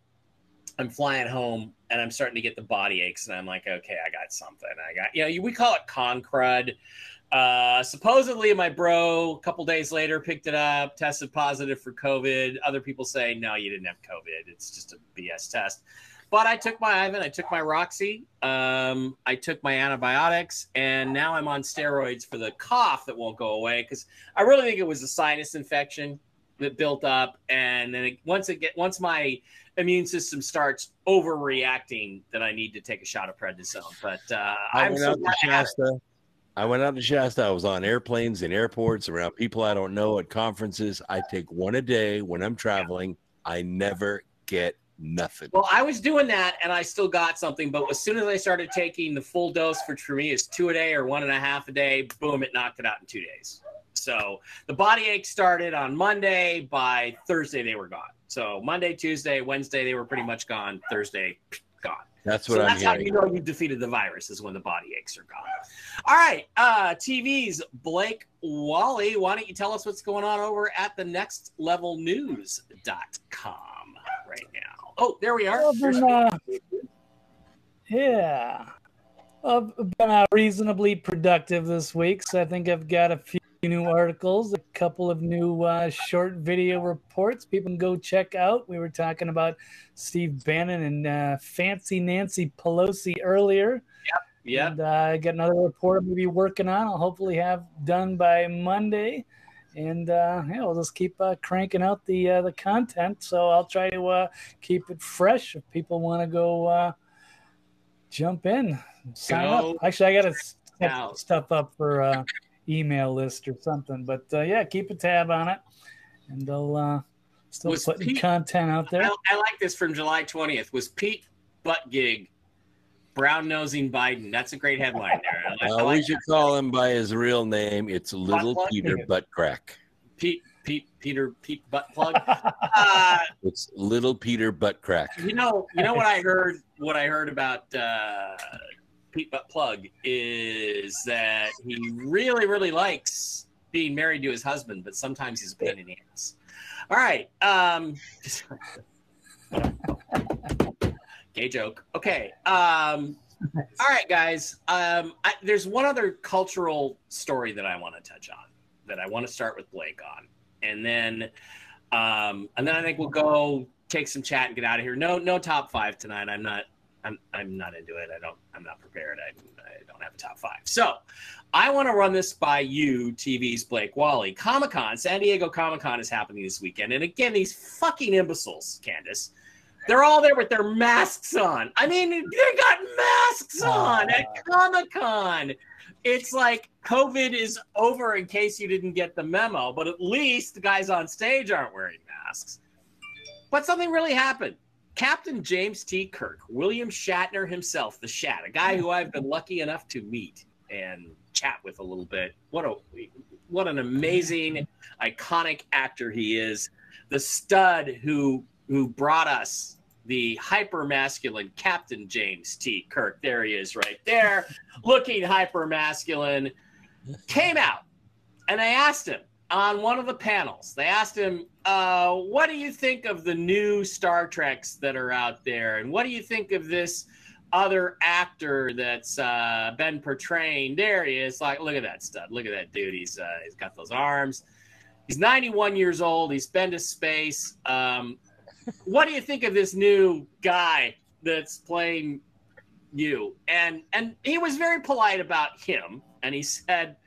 [SPEAKER 2] I'm flying home and I'm starting to get the body aches. And I'm like, okay, I got something. I got, you know, we call it con crud. Uh, supposedly, my bro, a couple days later, picked it up, tested positive for COVID. Other people say, no, you didn't have COVID. It's just a BS test. But I took my Ivan, I took my Roxy, um, I took my antibiotics, and now I'm on steroids for the cough that won't go away because I really think it was a sinus infection that built up, and then it, once it get once my immune system starts overreacting, then I need to take a shot of prednisone. But uh,
[SPEAKER 3] I went
[SPEAKER 2] so
[SPEAKER 3] out to
[SPEAKER 2] glad I have it.
[SPEAKER 3] Shasta. I went out to Shasta. I was on airplanes and airports around people I don't know at conferences. I take one a day when I'm traveling. I never get nothing.
[SPEAKER 2] Well, I was doing that and I still got something, but as soon as I started taking the full dose, which for me is two a day or one and a half a day, boom, it knocked it out in two days. So the body ache started on Monday. By Thursday, they were gone. So Monday, Tuesday, Wednesday, they were pretty much gone. Thursday, gone.
[SPEAKER 3] That's what
[SPEAKER 2] so
[SPEAKER 3] I'm
[SPEAKER 2] that's how you know you defeated the virus is when the body aches are gone. All right, uh, TV's Blake Wally. Why don't you tell us what's going on over at the next level news.com right now? Oh, there we are.
[SPEAKER 4] Well, then, uh, yeah. I've been uh, reasonably productive this week, so I think I've got a few new articles, a couple of new uh, short video reports people can go check out. We were talking about Steve Bannon and uh, Fancy Nancy Pelosi earlier.
[SPEAKER 2] Yep.
[SPEAKER 4] And uh, I got another report I'm going to be working on. I'll hopefully have done by Monday. And uh, yeah, we'll just keep uh, cranking out the uh, the content. So I'll try to uh, keep it fresh if people want to go uh, jump in, sign
[SPEAKER 2] Go
[SPEAKER 4] up. Actually, I got to set stuff up for uh, email list or something. But uh, yeah, keep a tab on it, and I'll uh, still
[SPEAKER 2] Was
[SPEAKER 4] putting
[SPEAKER 2] Pete-
[SPEAKER 4] content out there.
[SPEAKER 2] I, I like this from July 20th. Was Pete Buttigieg brown nosing Biden? That's a great headline there. I like, I like
[SPEAKER 3] we should call him by his real name. It's Little
[SPEAKER 2] plug?
[SPEAKER 3] Peter Butt Crack.
[SPEAKER 2] Pete, Pete, Peter, Pete Butt Plug. uh,
[SPEAKER 3] It's Little Peter Butt Crack.
[SPEAKER 2] you know, you know what I heard. What I heard about uh, Pete Butt Plug is that he really, really likes being married to his husband, but sometimes he's a pain in the ass. All right. Um, gay joke. Okay. Um, all right, guys. Um, I, there's one other cultural story that I want to touch on that I want to start with Blake on, and then, um, and then I think we'll go take some chat and get out of here. No, no top five tonight. I'm not. I'm. I'm not into it. I don't. I'm not prepared. I, I don't have a top five. So, I want to run this by you, TV's Blake Wally. Comic Con, San Diego Comic Con is happening this weekend, and again, these fucking imbeciles, Candace. They're all there with their masks on. I mean, they got masks on at ah. Comic Con. It's like COVID is over in case you didn't get the memo, but at least the guys on stage aren't wearing masks. But something really happened. Captain James T. Kirk, William Shatner himself, the Shat, a guy who I've been lucky enough to meet and chat with a little bit. What a what an amazing, iconic actor he is. The stud who who brought us the hyper masculine Captain James T. Kirk. There he is, right there, looking hyper masculine. Came out, and I asked him on one of the panels. They asked him, uh, "What do you think of the new Star Treks that are out there, and what do you think of this?" Other actor that's uh, been portraying. There he is. Like, look at that stud. Look at that dude. He's uh, he's got those arms. He's 91 years old. He's been to space. Um, what do you think of this new guy that's playing you? And and he was very polite about him, and he said,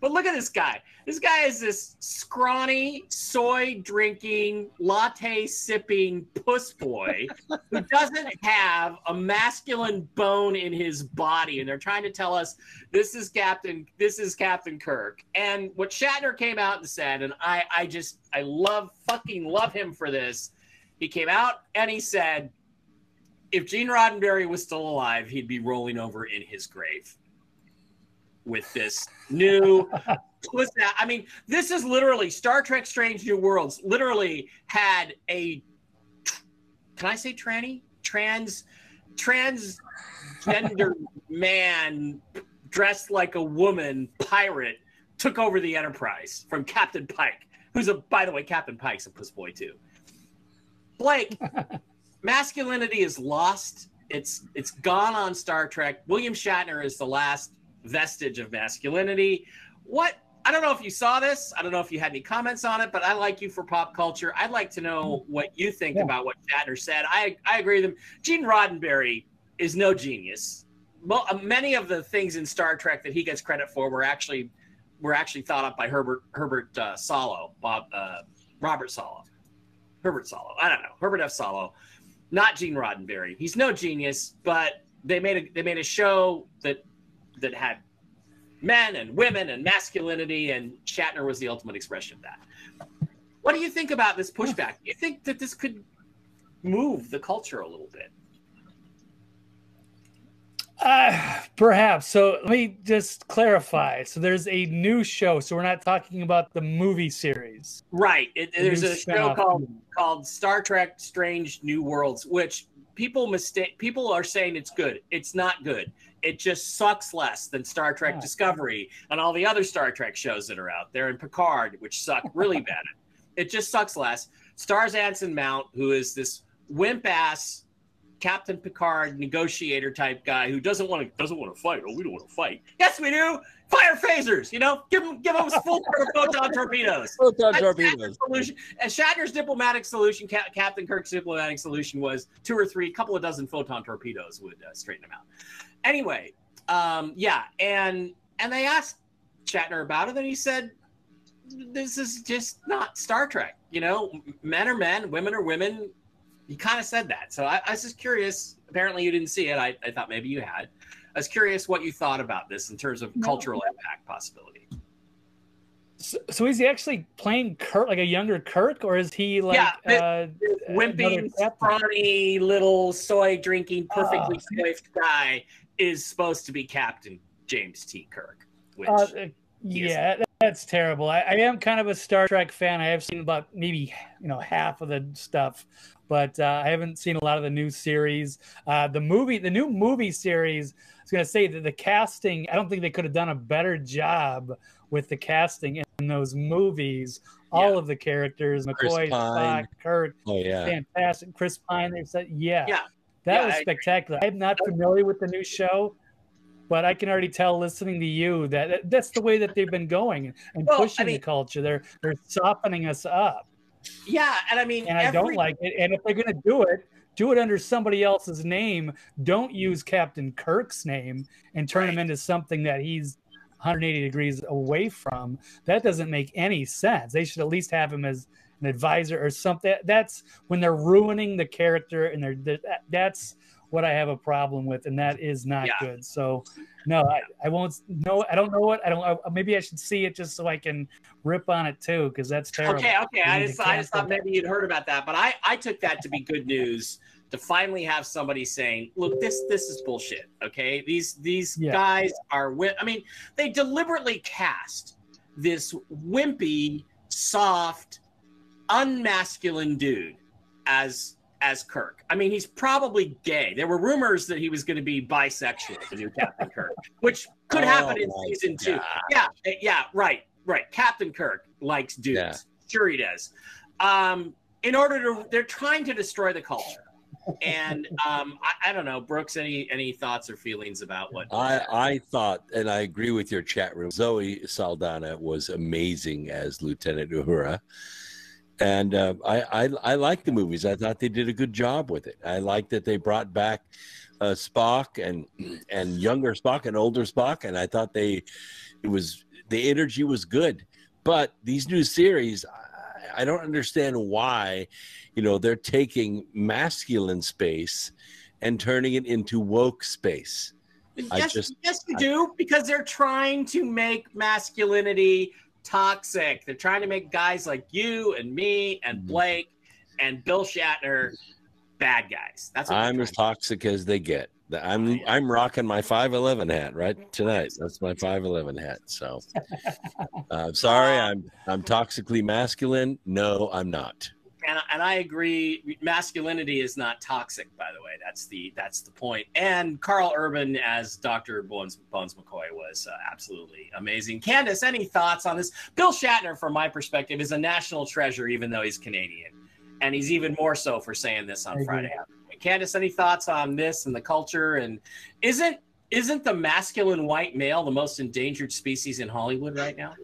[SPEAKER 2] "But look at this guy. This guy is this scrawny, soy drinking, latte sipping puss boy who doesn't have a masculine bone in his body." And they're trying to tell us this is Captain this is Captain Kirk. And what Shatner came out and said, and I I just I love fucking love him for this He came out and he said, if Gene Roddenberry was still alive, he'd be rolling over in his grave with this new twist. I mean, this is literally Star Trek Strange New Worlds, literally had a, can I say tranny? Trans, transgender man dressed like a woman pirate took over the Enterprise from Captain Pike, who's a, by the way, Captain Pike's a puss boy too. Blake, masculinity is lost. It's it's gone on Star Trek. William Shatner is the last vestige of masculinity. What I don't know if you saw this. I don't know if you had any comments on it, but I like you for pop culture. I'd like to know what you think yeah. about what Shatner said. I I agree with him. Gene Roddenberry is no genius. Uh, many of the things in Star Trek that he gets credit for were actually were actually thought up by Herbert Herbert uh, Solow, Bob uh, Robert Solow, Herbert Solow. I don't know Herbert F. Solow, not Gene Roddenberry. He's no genius, but they made a they made a show that that had men and women and masculinity, and Shatner was the ultimate expression of that. What do you think about this pushback? Do you think that this could move the culture a little bit?
[SPEAKER 4] Uh, perhaps. So let me just clarify. So there's a new show. So we're not talking about the movie series,
[SPEAKER 2] right? It, there's a show called called Star Trek: Strange New Worlds, which people mistake. People are saying it's good. It's not good. It just sucks less than Star Trek oh. Discovery and all the other Star Trek shows that are out there, and Picard, which suck really bad. It just sucks less. Stars Anson Mount, who is this wimp ass Captain Picard negotiator type guy who doesn't want to doesn't want to fight. Oh, we don't want to fight. Yes, we do. Fire phasers. You know, give them give them a full photon torpedoes.
[SPEAKER 3] Photon That's torpedoes.
[SPEAKER 2] Solution. And Shatner's diplomatic solution, Cap- Captain Kirk's diplomatic solution was two or three, couple of dozen photon torpedoes would uh, straighten them out. Anyway, um, yeah, and and they asked Shatner about it, and he said, "This is just not Star Trek. You know, men are men, women are women you kind of said that. So I, I, was just curious. Apparently, you didn't see it. I, I, thought maybe you had. I was curious what you thought about this in terms of no. cultural impact possibility.
[SPEAKER 4] So, so, is he actually playing Kirk, like a younger Kirk, or is he like yeah, uh,
[SPEAKER 2] wimpy, scrawny, little soy drinking, perfectly uh, swift guy is supposed to be Captain James T. Kirk? Which uh,
[SPEAKER 4] yeah, that's terrible. I, I, am kind of a Star Trek fan. I have seen about maybe you know half of the stuff, but uh, I haven't seen a lot of the new series. Uh, the movie, the new movie series, I was going to say that the casting, I don't think they could have done a better job with the casting in those movies. All yeah. of the characters, McCoy, Spock, Kirk,
[SPEAKER 3] oh yeah,
[SPEAKER 4] fantastic. Chris Pine, they said, yeah,
[SPEAKER 2] yeah,
[SPEAKER 4] that
[SPEAKER 2] yeah,
[SPEAKER 4] was
[SPEAKER 2] I
[SPEAKER 4] spectacular. I'm not familiar with the new show, but I can already tell listening to you that that's the way that they've been going and well, pushing I mean, the culture. They're they're softening us up.
[SPEAKER 2] Yeah, and I mean,
[SPEAKER 4] and every... I don't like it. And if they're going to do it, do it under somebody else's name. Don't use Captain Kirk's name and turn right. him into something that he's 180 degrees away from. That doesn't make any sense. They should at least have him as an advisor or something. That's when they're ruining the character, and they're that's what I have a problem with, and that is not yeah. good. So, no, I, I won't. No, I don't know what I don't. I, maybe I should see it just so I can rip on it too, because that's terrible.
[SPEAKER 2] Okay, okay. I just, I just thought maybe you'd heard about that, but I, I took that to be good news to finally have somebody saying, "Look, this, this is bullshit." Okay, these, these yeah. guys are. I mean, they deliberately cast this wimpy, soft, unmasculine dude as as Kirk. I mean, he's probably gay. There were rumors that he was going to be bisexual, the new Captain Kirk, which could oh happen in season two. Yeah, eh, yeah, right, right. Captain Kirk likes dudes. Yeah. Sure, he does. Um, in order to, they're trying to destroy the culture. And um, I, I, don't know, Brooks. Any any thoughts or feelings about what?
[SPEAKER 3] I I thought, and I agree with your chat room. Zoe Saldana was amazing as Lieutenant Uhura and uh, I, I, I like the movies. I thought they did a good job with it. I like that they brought back uh, Spock and and younger Spock and older Spock, and I thought they it was the energy was good. But these new series, I, I don't understand why, you know, they're taking masculine space and turning it into woke space.
[SPEAKER 2] Yes, just, yes, you do because they're trying to make masculinity toxic. They're trying to make guys like you and me and mm-hmm. Blake and Bill Shatner, bad guys. That's what
[SPEAKER 3] I'm as toxic as they get. I'm I'm rocking my 511 hat right tonight. That's my 511 hat. So, uh, sorry, I'm I'm toxically masculine. No, I'm not.
[SPEAKER 2] And, and I agree. Masculinity is not toxic, by the way. That's the that's the point. And Karl Urban as Doctor Bones Bones McCoy was uh, absolutely amazing. Candace, any thoughts on this? Bill Shatner, from my perspective, is a national treasure, even though he's Canadian, and he's even more so for saying this
[SPEAKER 4] I
[SPEAKER 2] on
[SPEAKER 4] agree.
[SPEAKER 2] Friday. Candace, any thoughts on this and the culture? And isn't isn't the masculine white male the most endangered species in Hollywood right now?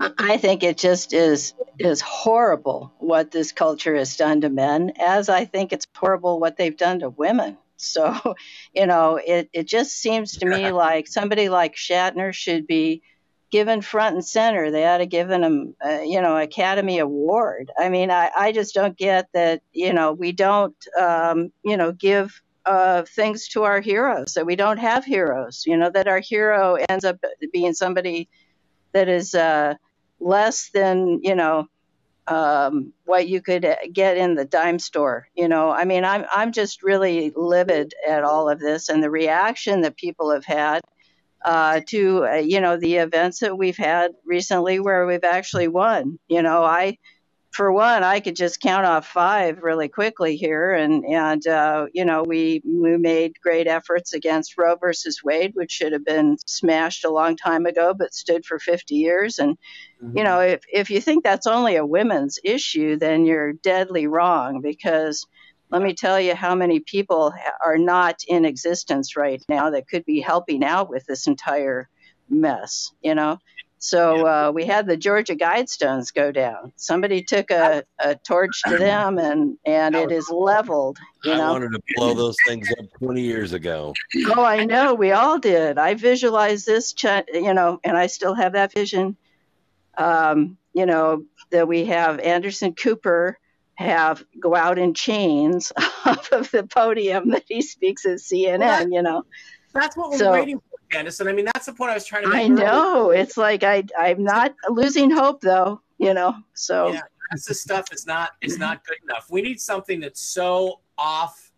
[SPEAKER 5] I- think it just is is horrible what this culture has done to men, as I think it's horrible what they've done to women. So, you know, it, it just seems to me like somebody like Shatner should be given front and center. They ought to give him, uh, you know, Academy Award. I mean, I, I just don't get that, you know, we don't, um, you know, give uh, things to our heroes, that we don't have heroes, you know, that our hero ends up being somebody that is uh, less than, you know, um, what you could uh, get in the dime store. You know, I mean, I'm I'm just really livid at all of this and the reaction that people have had uh, to uh, you know the events that we've had recently where we've actually won. You know, I for one, I could just count off five really quickly here, and and uh, you know we we made great efforts against Roe versus Wade, which should have been smashed a long time ago, but stood for 50 years. And you know, if if you think that's only a women's issue, then you're deadly wrong because. Let me tell you how many people are not in existence right now that could be helping out with this entire mess, you know? So uh, we had the Georgia Guidestones go down. Somebody took a, a torch to them, and and it is leveled. You
[SPEAKER 3] I
[SPEAKER 5] know.
[SPEAKER 3] wanted to blow those things up 20 years ago.
[SPEAKER 5] Oh, I know. We all did. I visualized this, you know, and I still have that vision. Um, you know that we have Anderson Cooper have go out in chains off of the podium that he speaks at CNN.
[SPEAKER 2] Well, that-
[SPEAKER 5] you know.
[SPEAKER 2] That's what we're
[SPEAKER 5] So-
[SPEAKER 2] waiting for, Candace. And I mean, that's the point I was trying to make.
[SPEAKER 5] I
[SPEAKER 2] earlier.
[SPEAKER 5] know. It's like I I'm not losing hope though. You know. So.
[SPEAKER 2] Yeah, that's the stuff is not is not good enough. We need something that's so off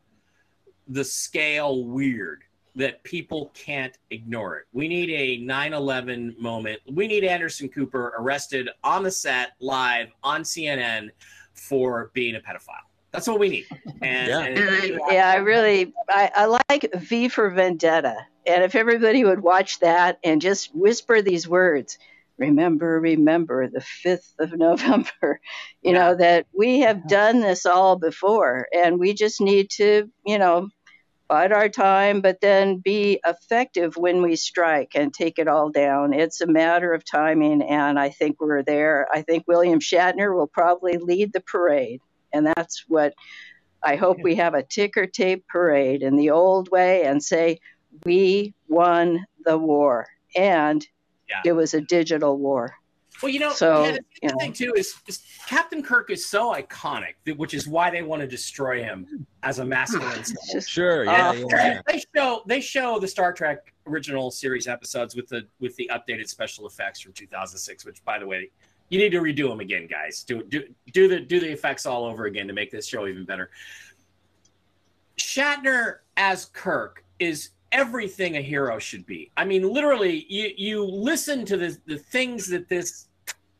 [SPEAKER 2] the scale weird that people can't ignore it. We need a 9/11 moment. We need Anderson Cooper arrested on the set live on CNN for being a pedophile. That's what we need. And,
[SPEAKER 3] Yeah.
[SPEAKER 2] and-
[SPEAKER 5] And I, yeah, I really I, I like V for Vendetta, and if everybody would watch that and just whisper these words, remember, remember the fifth of November, you know that we have done this all before, and we just need to, you know, bide our time, but then be effective when we strike and take it all down. It's a matter of timing, and I think we're there. I think William Shatner will probably lead the parade, and that's what I hope we have a ticker tape parade in the old way and say, we won the war. And
[SPEAKER 2] Yeah.
[SPEAKER 5] it was a digital war.
[SPEAKER 2] Well, you know,
[SPEAKER 5] So,
[SPEAKER 2] yeah, the
[SPEAKER 5] you
[SPEAKER 2] other thing too is, is Captain Kirk is so iconic, that- which is why they want to destroy him as a masculine.
[SPEAKER 5] Just,
[SPEAKER 3] Sure, yeah,
[SPEAKER 5] Uh,
[SPEAKER 3] yeah, yeah.
[SPEAKER 2] they show they show the Star Trek original series episodes with the with the updated special effects from 2006. Which, by the way, you need to redo them again, guys. Do do do the do the effects all over again to make this show even better. Shatner as Kirk is everything a hero should be. I mean, literally, you you listen to the the things that this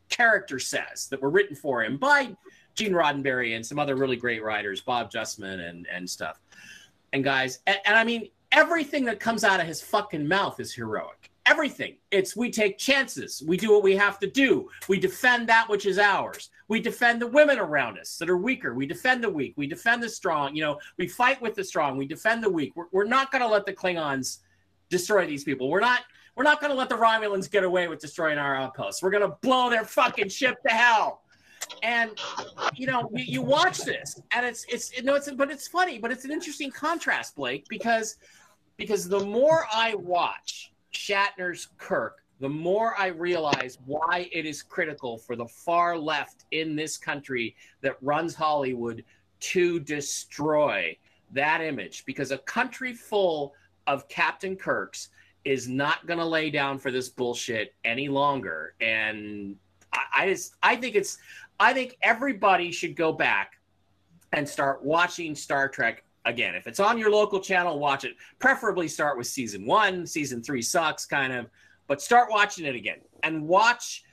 [SPEAKER 2] character says that were written for him by Gene Roddenberry and some other really great writers, Bob Justman and and stuff. And guys, and, and I mean, everything that comes out of his fucking mouth is heroic. Everything. It's we take chances. We do what we have to do. We defend that which is ours. We defend the women around us that are weaker. We defend the weak. We defend the strong. You know, we fight with the strong. We defend the weak. We're, we're not going to let the Klingons destroy these people. We're not. We're not going to let the Romulans get away with destroying our outposts. We're going to blow their fucking ship to hell. And you know, you, you watch this, and it's it's you know, it's but it's funny, but it's an interesting contrast, Blake, because because the more I watch Shatner's Kirk, the more I realize why it is critical for the far left in this country that runs Hollywood to destroy that image. Because a country full of Captain Kirks is not going to lay down for this bullshit any longer. And I, I just, I think it's, I think everybody should go back and start watching Star Trek again. If it's on your local channel, watch it. Preferably start with season one. Season three sucks, kind of, but start watching it again and watch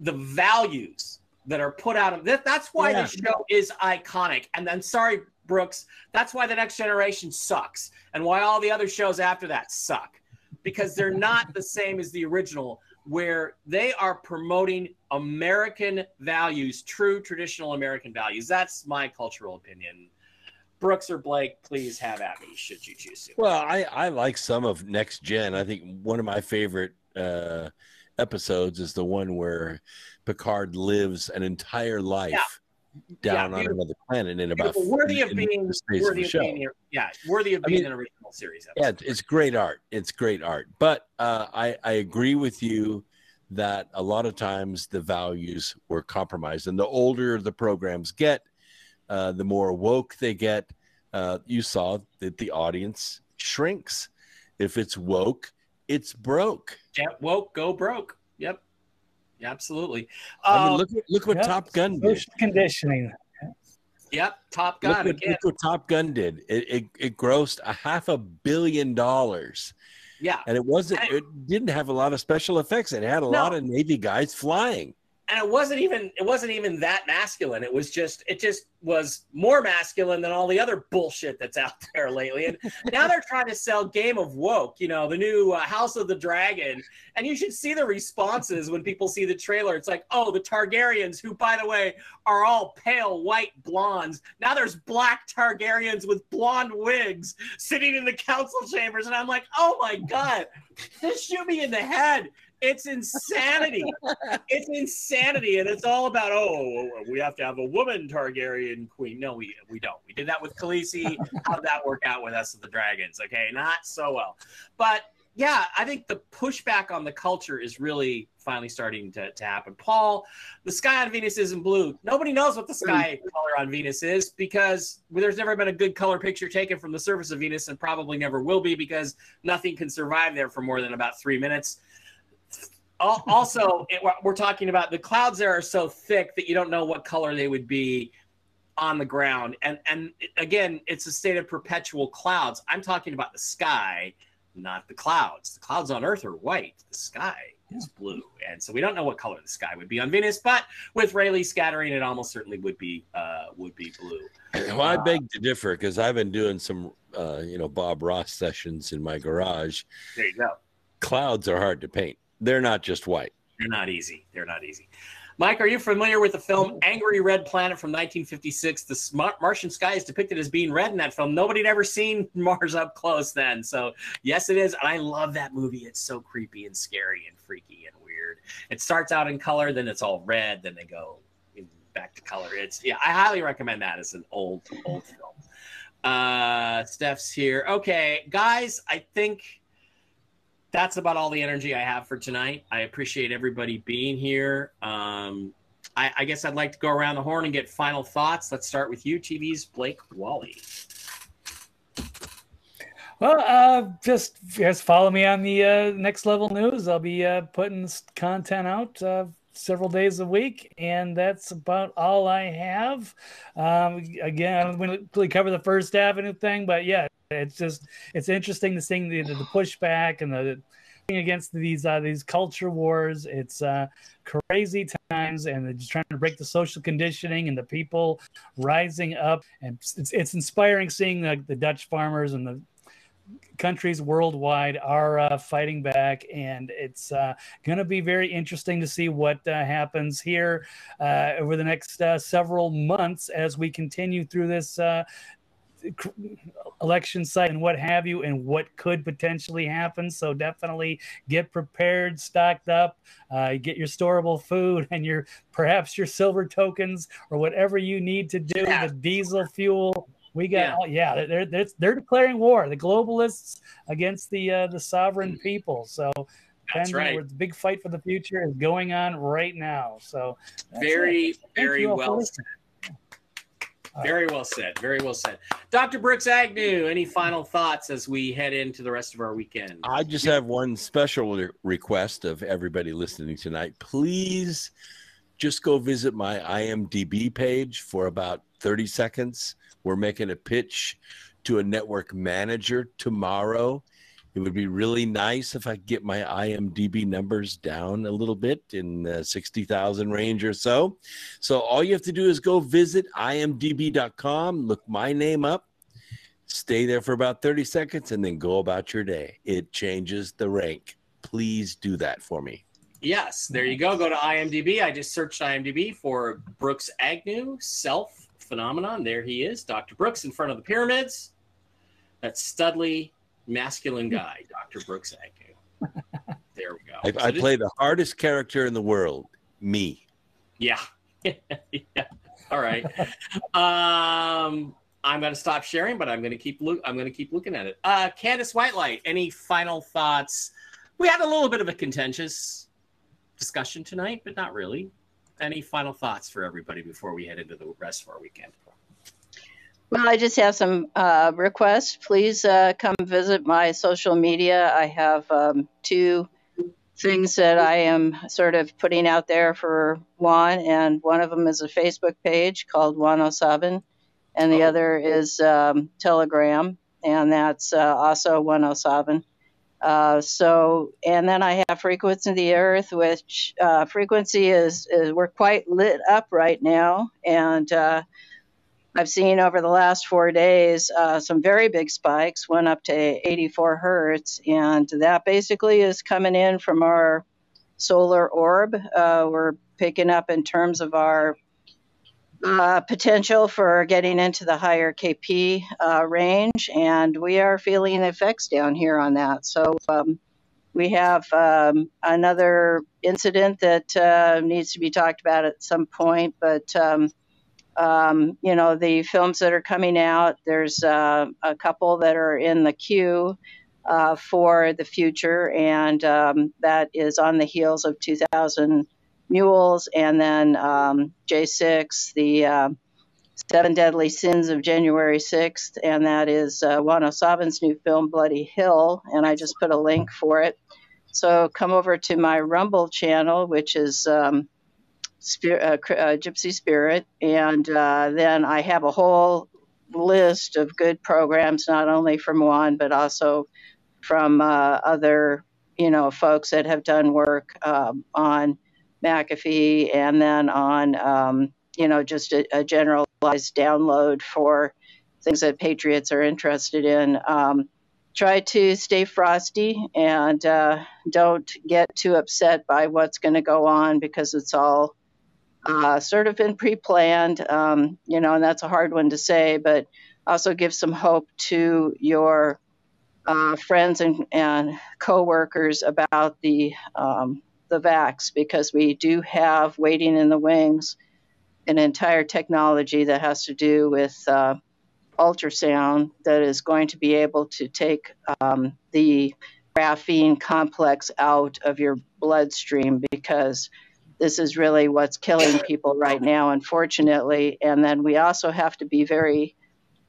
[SPEAKER 2] the values that are put out of that. That's why
[SPEAKER 4] Yeah.
[SPEAKER 2] the show is iconic. And then, sorry, Brooks, that's why the next generation sucks and why all the other shows after that suck because they're not the same as the original, where they are promoting American values, true traditional American values. That's my cultural opinion. Brooks or Blake, please have at me should you choose to.
[SPEAKER 3] Well, I, I like some of Next Gen. I think one of my favorite uh, episodes is the one where Picard lives an entire life down
[SPEAKER 2] Yeah,
[SPEAKER 3] on another planet in about
[SPEAKER 2] worthy of
[SPEAKER 3] in
[SPEAKER 2] being
[SPEAKER 3] of
[SPEAKER 2] worthy of
[SPEAKER 3] show.
[SPEAKER 2] being yeah, worthy of
[SPEAKER 3] I
[SPEAKER 2] being
[SPEAKER 3] mean-
[SPEAKER 2] an original series
[SPEAKER 3] Yeah, it's great art. It's great art. But uh, I, I agree with you that a lot of times the values were compromised. And the older the programs get, uh, the more woke they get. Uh, you saw that the audience shrinks. If it's woke, it's broke.
[SPEAKER 2] Get woke, go broke. Yep. Yeah, absolutely.
[SPEAKER 3] I
[SPEAKER 2] Um,
[SPEAKER 3] mean, look, look what
[SPEAKER 4] Yep.
[SPEAKER 3] Top Gun did.
[SPEAKER 4] Social conditioning.
[SPEAKER 2] yep, Top
[SPEAKER 3] Look
[SPEAKER 2] Gun
[SPEAKER 3] what,
[SPEAKER 2] again.
[SPEAKER 3] look what Top Gun did. It, it, it grossed a half a billion dollars.
[SPEAKER 2] Yeah.
[SPEAKER 3] And it wasn't,
[SPEAKER 2] And-
[SPEAKER 3] it didn't have a lot of special effects. It had a
[SPEAKER 2] No.
[SPEAKER 3] lot of Navy guys flying.
[SPEAKER 2] And it wasn't even it wasn't even that masculine. It was just it just was more masculine than all the other bullshit that's out there lately. And now they're trying to sell game of woke you know the new uh, house of the dragon. And you should see the responses when people see the trailer. It's like oh the targaryens who by the way are all pale white blondes. Now there's black targaryens with blonde wigs sitting in the council chambers. And i'm like oh my god just shoot me in the head it's insanity it's insanity, and it's all about oh, oh, oh, oh, we have to have a woman Targaryen queen. No, we we don't. We did that with Khaleesi. How did that work out with us of the dragons? Okay, not so well. But yeah, I think the pushback on the culture is really finally starting to, to happen. Paul, the sky on Venus isn't blue. Nobody knows what the sky mm. color on Venus is because there's never been a good color picture taken from the surface of Venus, and probably never will be because nothing can survive there for more than about three minutes. Al- also it, we're talking about the clouds there are so thick that you don't know what color they would be on the ground. And and again it's a state of perpetual clouds. I'm talking about the sky not the clouds. The clouds on earth are white. The sky is blue. And so we don't know what color the sky would be on venus but with rayleigh scattering it almost certainly would be uh would be blue.
[SPEAKER 3] Well, I beg to differ because I've been doing some, uh, you know, Bob Ross sessions in my garage.
[SPEAKER 2] there you go.
[SPEAKER 3] Clouds are hard to paint. They're not just white.
[SPEAKER 2] They're not easy. They're not easy. Mike, are you familiar with the film Angry Red Planet from 1956? The Martian sky is depicted as being red in that film. Nobody had ever seen Mars up close then. So, yes, it is. And I love that movie. It's so creepy and scary and freaky and weird. It starts out in color, then it's all red, then they go back to color. It's, yeah, I highly recommend that as an old, old film. Uh, Steph's here. Okay, guys, I think that's about all the energy I have for tonight. I appreciate everybody being here. Um, I, I guess I'd like to go around the horn and get final thoughts. Let's start with you, TV's Blake Wally.
[SPEAKER 4] Well, uh, just just follow me on the uh, next level news. I'll be uh, putting content out uh, several days a week, and that's about all I have. Um, again, I don't really cover the First Avenue thing, but yeah, it's just it's interesting to see the, the pushback and the thing against these uh, these culture wars. It's uh, crazy times, and they're just trying to break the social conditioning and the people rising up, and it's it's inspiring seeing the, the Dutch farmers and the countries worldwide are uh, fighting back, and it's uh, going to be very interesting to see what uh, happens here uh, over the next uh, several months as we continue through this. Election site and what have you and what could potentially happen so definitely get prepared stocked up uh, get your storable food and your perhaps your silver tokens or whatever you need to do
[SPEAKER 2] Yeah.
[SPEAKER 4] the diesel fuel we got
[SPEAKER 2] Yeah.
[SPEAKER 4] yeah they're, they're they're declaring war the globalists against the uh, the sovereign people so
[SPEAKER 2] That's right.
[SPEAKER 4] the big fight for the future is going on right now so.
[SPEAKER 2] Very, very
[SPEAKER 4] you all for
[SPEAKER 2] well said. Very well said. Very well said. Dr. Brooks Agnew, any final thoughts as we head into the rest of our weekend?
[SPEAKER 3] I just have one special request of everybody listening tonight. Please just go visit my IMDb page for about 30 seconds. We're making a pitch to a network manager tomorrow. It would be really nice if I could get my IMDb numbers down a little bit in the 60,000 range or so. So all you have to do is go visit imdb.com, look my name up, stay there for about 30 seconds, and then go about your day. It changes the rank. Please do that for me.
[SPEAKER 2] Yes, there you go. Go to IMDb. I just searched IMDb for Brooks Agnew, self phenomenon. There he is, Dr. Brooks in front of the pyramids. That's studly, masculine guy, Dr. Brooks Agnew. There we go.
[SPEAKER 3] I,
[SPEAKER 2] So
[SPEAKER 3] I
[SPEAKER 2] this-
[SPEAKER 3] play the hardest character in the world, me.
[SPEAKER 2] Yeah. yeah. All right. Um, I'm going to stop sharing, but I'm going to keep look. I'm going to keep looking at it. Uh, Candace Whitelight, any final thoughts? We had a little bit of a contentious discussion tonight, but not really. Any final thoughts for everybody before we head into the rest of our weekend?
[SPEAKER 5] Well, I just have some uh, requests. Please uh, come visit my social media. I have um, two things that I am sort of putting out there for Juan, and one of them is a Facebook page called Juan O Savin, and the
[SPEAKER 2] Oh.
[SPEAKER 5] other is um, Telegram, and that's uh, also Juan O Savin. Uh, so, and then I have Frequency of the Earth, which uh, frequency is, is we're quite lit up right now, and uh, I've seen over the last four days uh, some very big spikes, went up to 84 hertz, and that basically is coming in from our solar orb. Uh, we're picking up in terms of our uh, potential for getting into the higher KP uh, range, and we are feeling effects down here on that. So um, we have um, another incident that uh, needs to be talked about at some point, but. Um, um, you know, the films that are coming out, there's uh, a couple that are in the queue uh, for the future, and um, that is on the heels of 2000 Mules, and then um, J6, the uh, Seven Deadly Sins of January 6th, and that is uh, Juan O Savin's new film, Bloody Hill, and I just put a link for it. So come over to my Rumble channel, which is um, Spirit, uh, uh, Gypsy Spirit, and uh, then I have a whole list of good programs, not only from Juan but also from uh, other, you know, folks that have done work um, on McAfee, and then on, um, you know, just a, a generalized download for things that patriots are interested in. Um, try to stay frosty and uh, don't get too upset by what's going to go on because it's all uh, sort of been pre-planned, um, you know, and that's a hard one to say, but also give some hope to your uh, friends and, and coworkers about the um, the vax because we do have waiting in the wings an entire technology that has to do with uh, ultrasound that is going to be able to take um, the graphene complex out of your bloodstream because this is really what's killing people right now, unfortunately. And then we also have to be very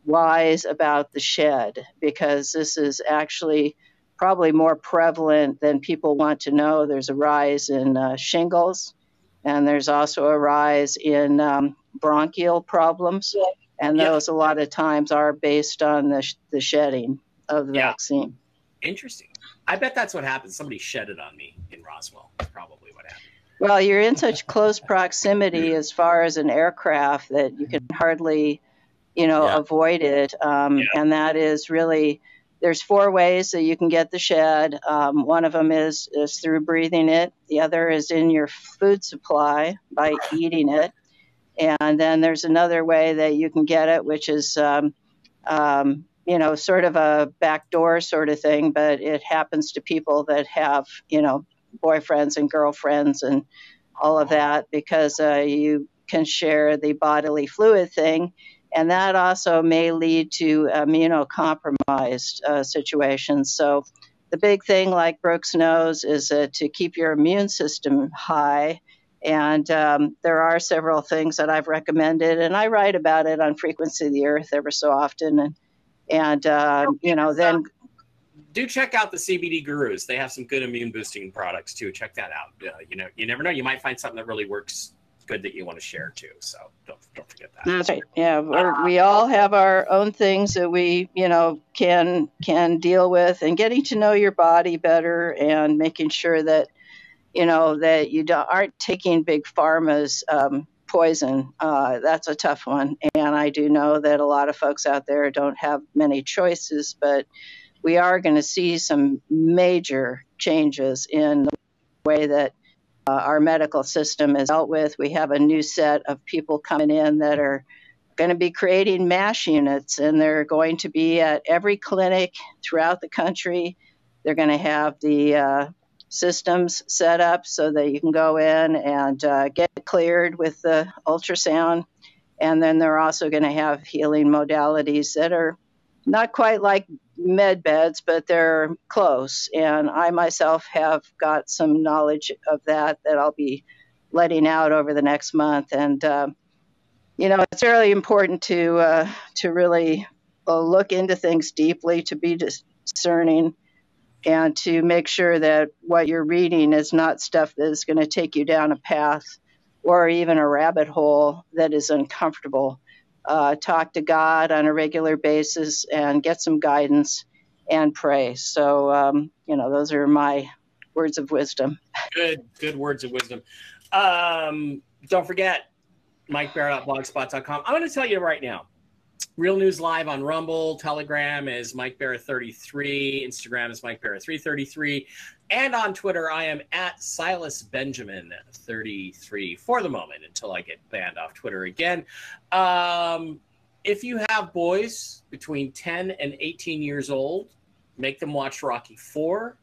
[SPEAKER 5] wise about the shed because this is actually probably more prevalent than people want to know. There's a rise in uh, shingles, and there's also a rise in um, bronchial problems. And
[SPEAKER 2] Yeah.
[SPEAKER 5] those a lot of times are based on the, sh- the shedding of the
[SPEAKER 2] Yeah.
[SPEAKER 5] vaccine.
[SPEAKER 2] Interesting. I bet that's what happened. Somebody shed it on me in Roswell. Probably.
[SPEAKER 5] Well, you're in such close proximity as far as an aircraft that you can hardly, you know,
[SPEAKER 3] Yeah.
[SPEAKER 5] avoid it. Um, And that is really, there's four ways that you can get the shed. Um, one of them is, is through breathing it, the other is in your food supply by eating it. And then there's another way that you can get it, which is, um, um, you know, sort of a backdoor sort of thing, but it happens to people that have, you know, boyfriends and girlfriends and all of that because uh, you can share the bodily fluid thing. And that also may lead to immunocompromised uh, situations. So, the big thing, like Brooks knows, is uh, to keep your immune system high. And um, there are several things that I've recommended, and I write about it on Frequency of the Earth ever so often. And, and uh, you know, then
[SPEAKER 2] Do check out the CBD Gurus. They have some good immune boosting products too. Check that out. Uh, you know, you never know. You might find something that really works good that you want to share too. So don't don't forget that.
[SPEAKER 5] That's right. Yeah, we're, we all have our own things that we, you know, can can deal with, and getting to know your body better, and making sure that, you know, that you don't, aren't taking big pharma's um, poison. Uh, that's a tough one, and I do know that a lot of folks out there don't have many choices, but we are going to see some major changes in the way that uh, our medical system is dealt with. We have a new set of people coming in that are going to be creating MASH units, and they're going to be at every clinic throughout the country. They're going to have the uh, systems set up so that you can go in and uh, get cleared with the ultrasound. And then they're also going to have healing modalities that are not quite like med beds, but they're close. And I myself have got some knowledge of that that I'll be letting out over the next month. And uh, you know, it's really important to uh, to really uh, look into things deeply, to be discerning, and to make sure that what you're reading is not stuff that is going to take you down a path or even a rabbit hole that is uncomfortable uh, talk to God on a regular basis and get some guidance and pray. So, um, you know, those are my words of wisdom.
[SPEAKER 2] Good, good words of wisdom. Um, don't forget, MikeBarrett.blogspot.com. I'm going to tell you right now. Real News Live on Rumble, Telegram is Mike Barrett 33, Instagram is Mike Barrett 333, and on Twitter I am at Silas Benjamin 33 for the moment until I get banned off Twitter again. Um, if you have boys between 10 and 18 years old, make them watch Rocky 4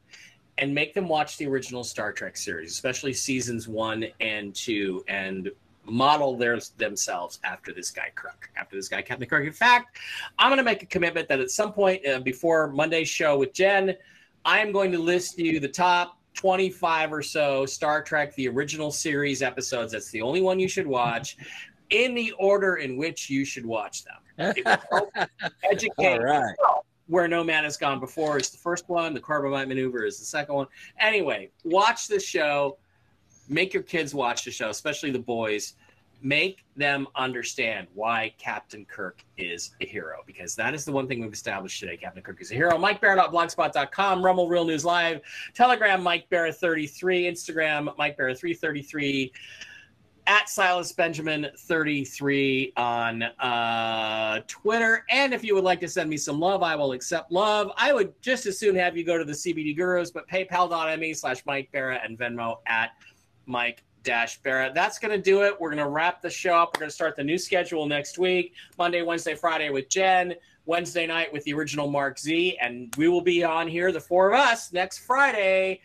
[SPEAKER 2] and make them watch the original Star Trek series, especially seasons 1 and 2 and model their, themselves after this guy Kirk, after this guy Captain Kirk. In fact, I'm going to make a commitment that at some point uh, before Monday's show with Jen, I am going to list you the top 25 or so Star Trek, the original series episodes. That's the only one you should watch in the order in which you should watch them. educate
[SPEAKER 3] right.
[SPEAKER 2] Where No Man Has Gone Before is the first one, the Corbomite Maneuver is the second one. Anyway, watch the show. Make your kids watch the show, especially the boys make them understand why Captain Kirk is a hero, because that is the one thing we've established today. Captain Kirk is a hero. Mike Barrett.blogspot.com, Rumble Real News Live, Telegram Mike Barrett 33, Instagram Mike Barrett 333, at Silas Benjamin 33 on uh, Twitter. And if you would like to send me some love, I will accept love. I would just as soon have you go to the CBD Gurus, but paypal.me slash Mike Barrett and Venmo at Mike Dash Barrett. That's going to do it. We're going to wrap the show up. We're going to start the new schedule next week Monday, Wednesday, Friday with Jen, Wednesday night with the original Mark Z. And we will be on here, the four of us, next Friday.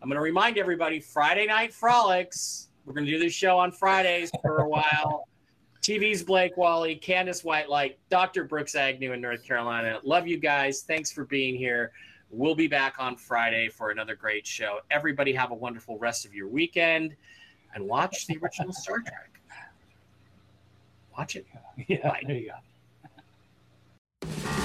[SPEAKER 2] I'm going to remind everybody Friday Night Frolics. We're going to do this show on Fridays for a while. TV's Blake Wally, Candace Whitelight, Dr. Brooks Agnew in North Carolina. Love you guys. Thanks for being here. We'll be back on Friday for another great show. Everybody have a wonderful rest of your weekend and watch the original Star Trek. Watch it.
[SPEAKER 4] Yeah,
[SPEAKER 2] Bye.
[SPEAKER 4] there you go.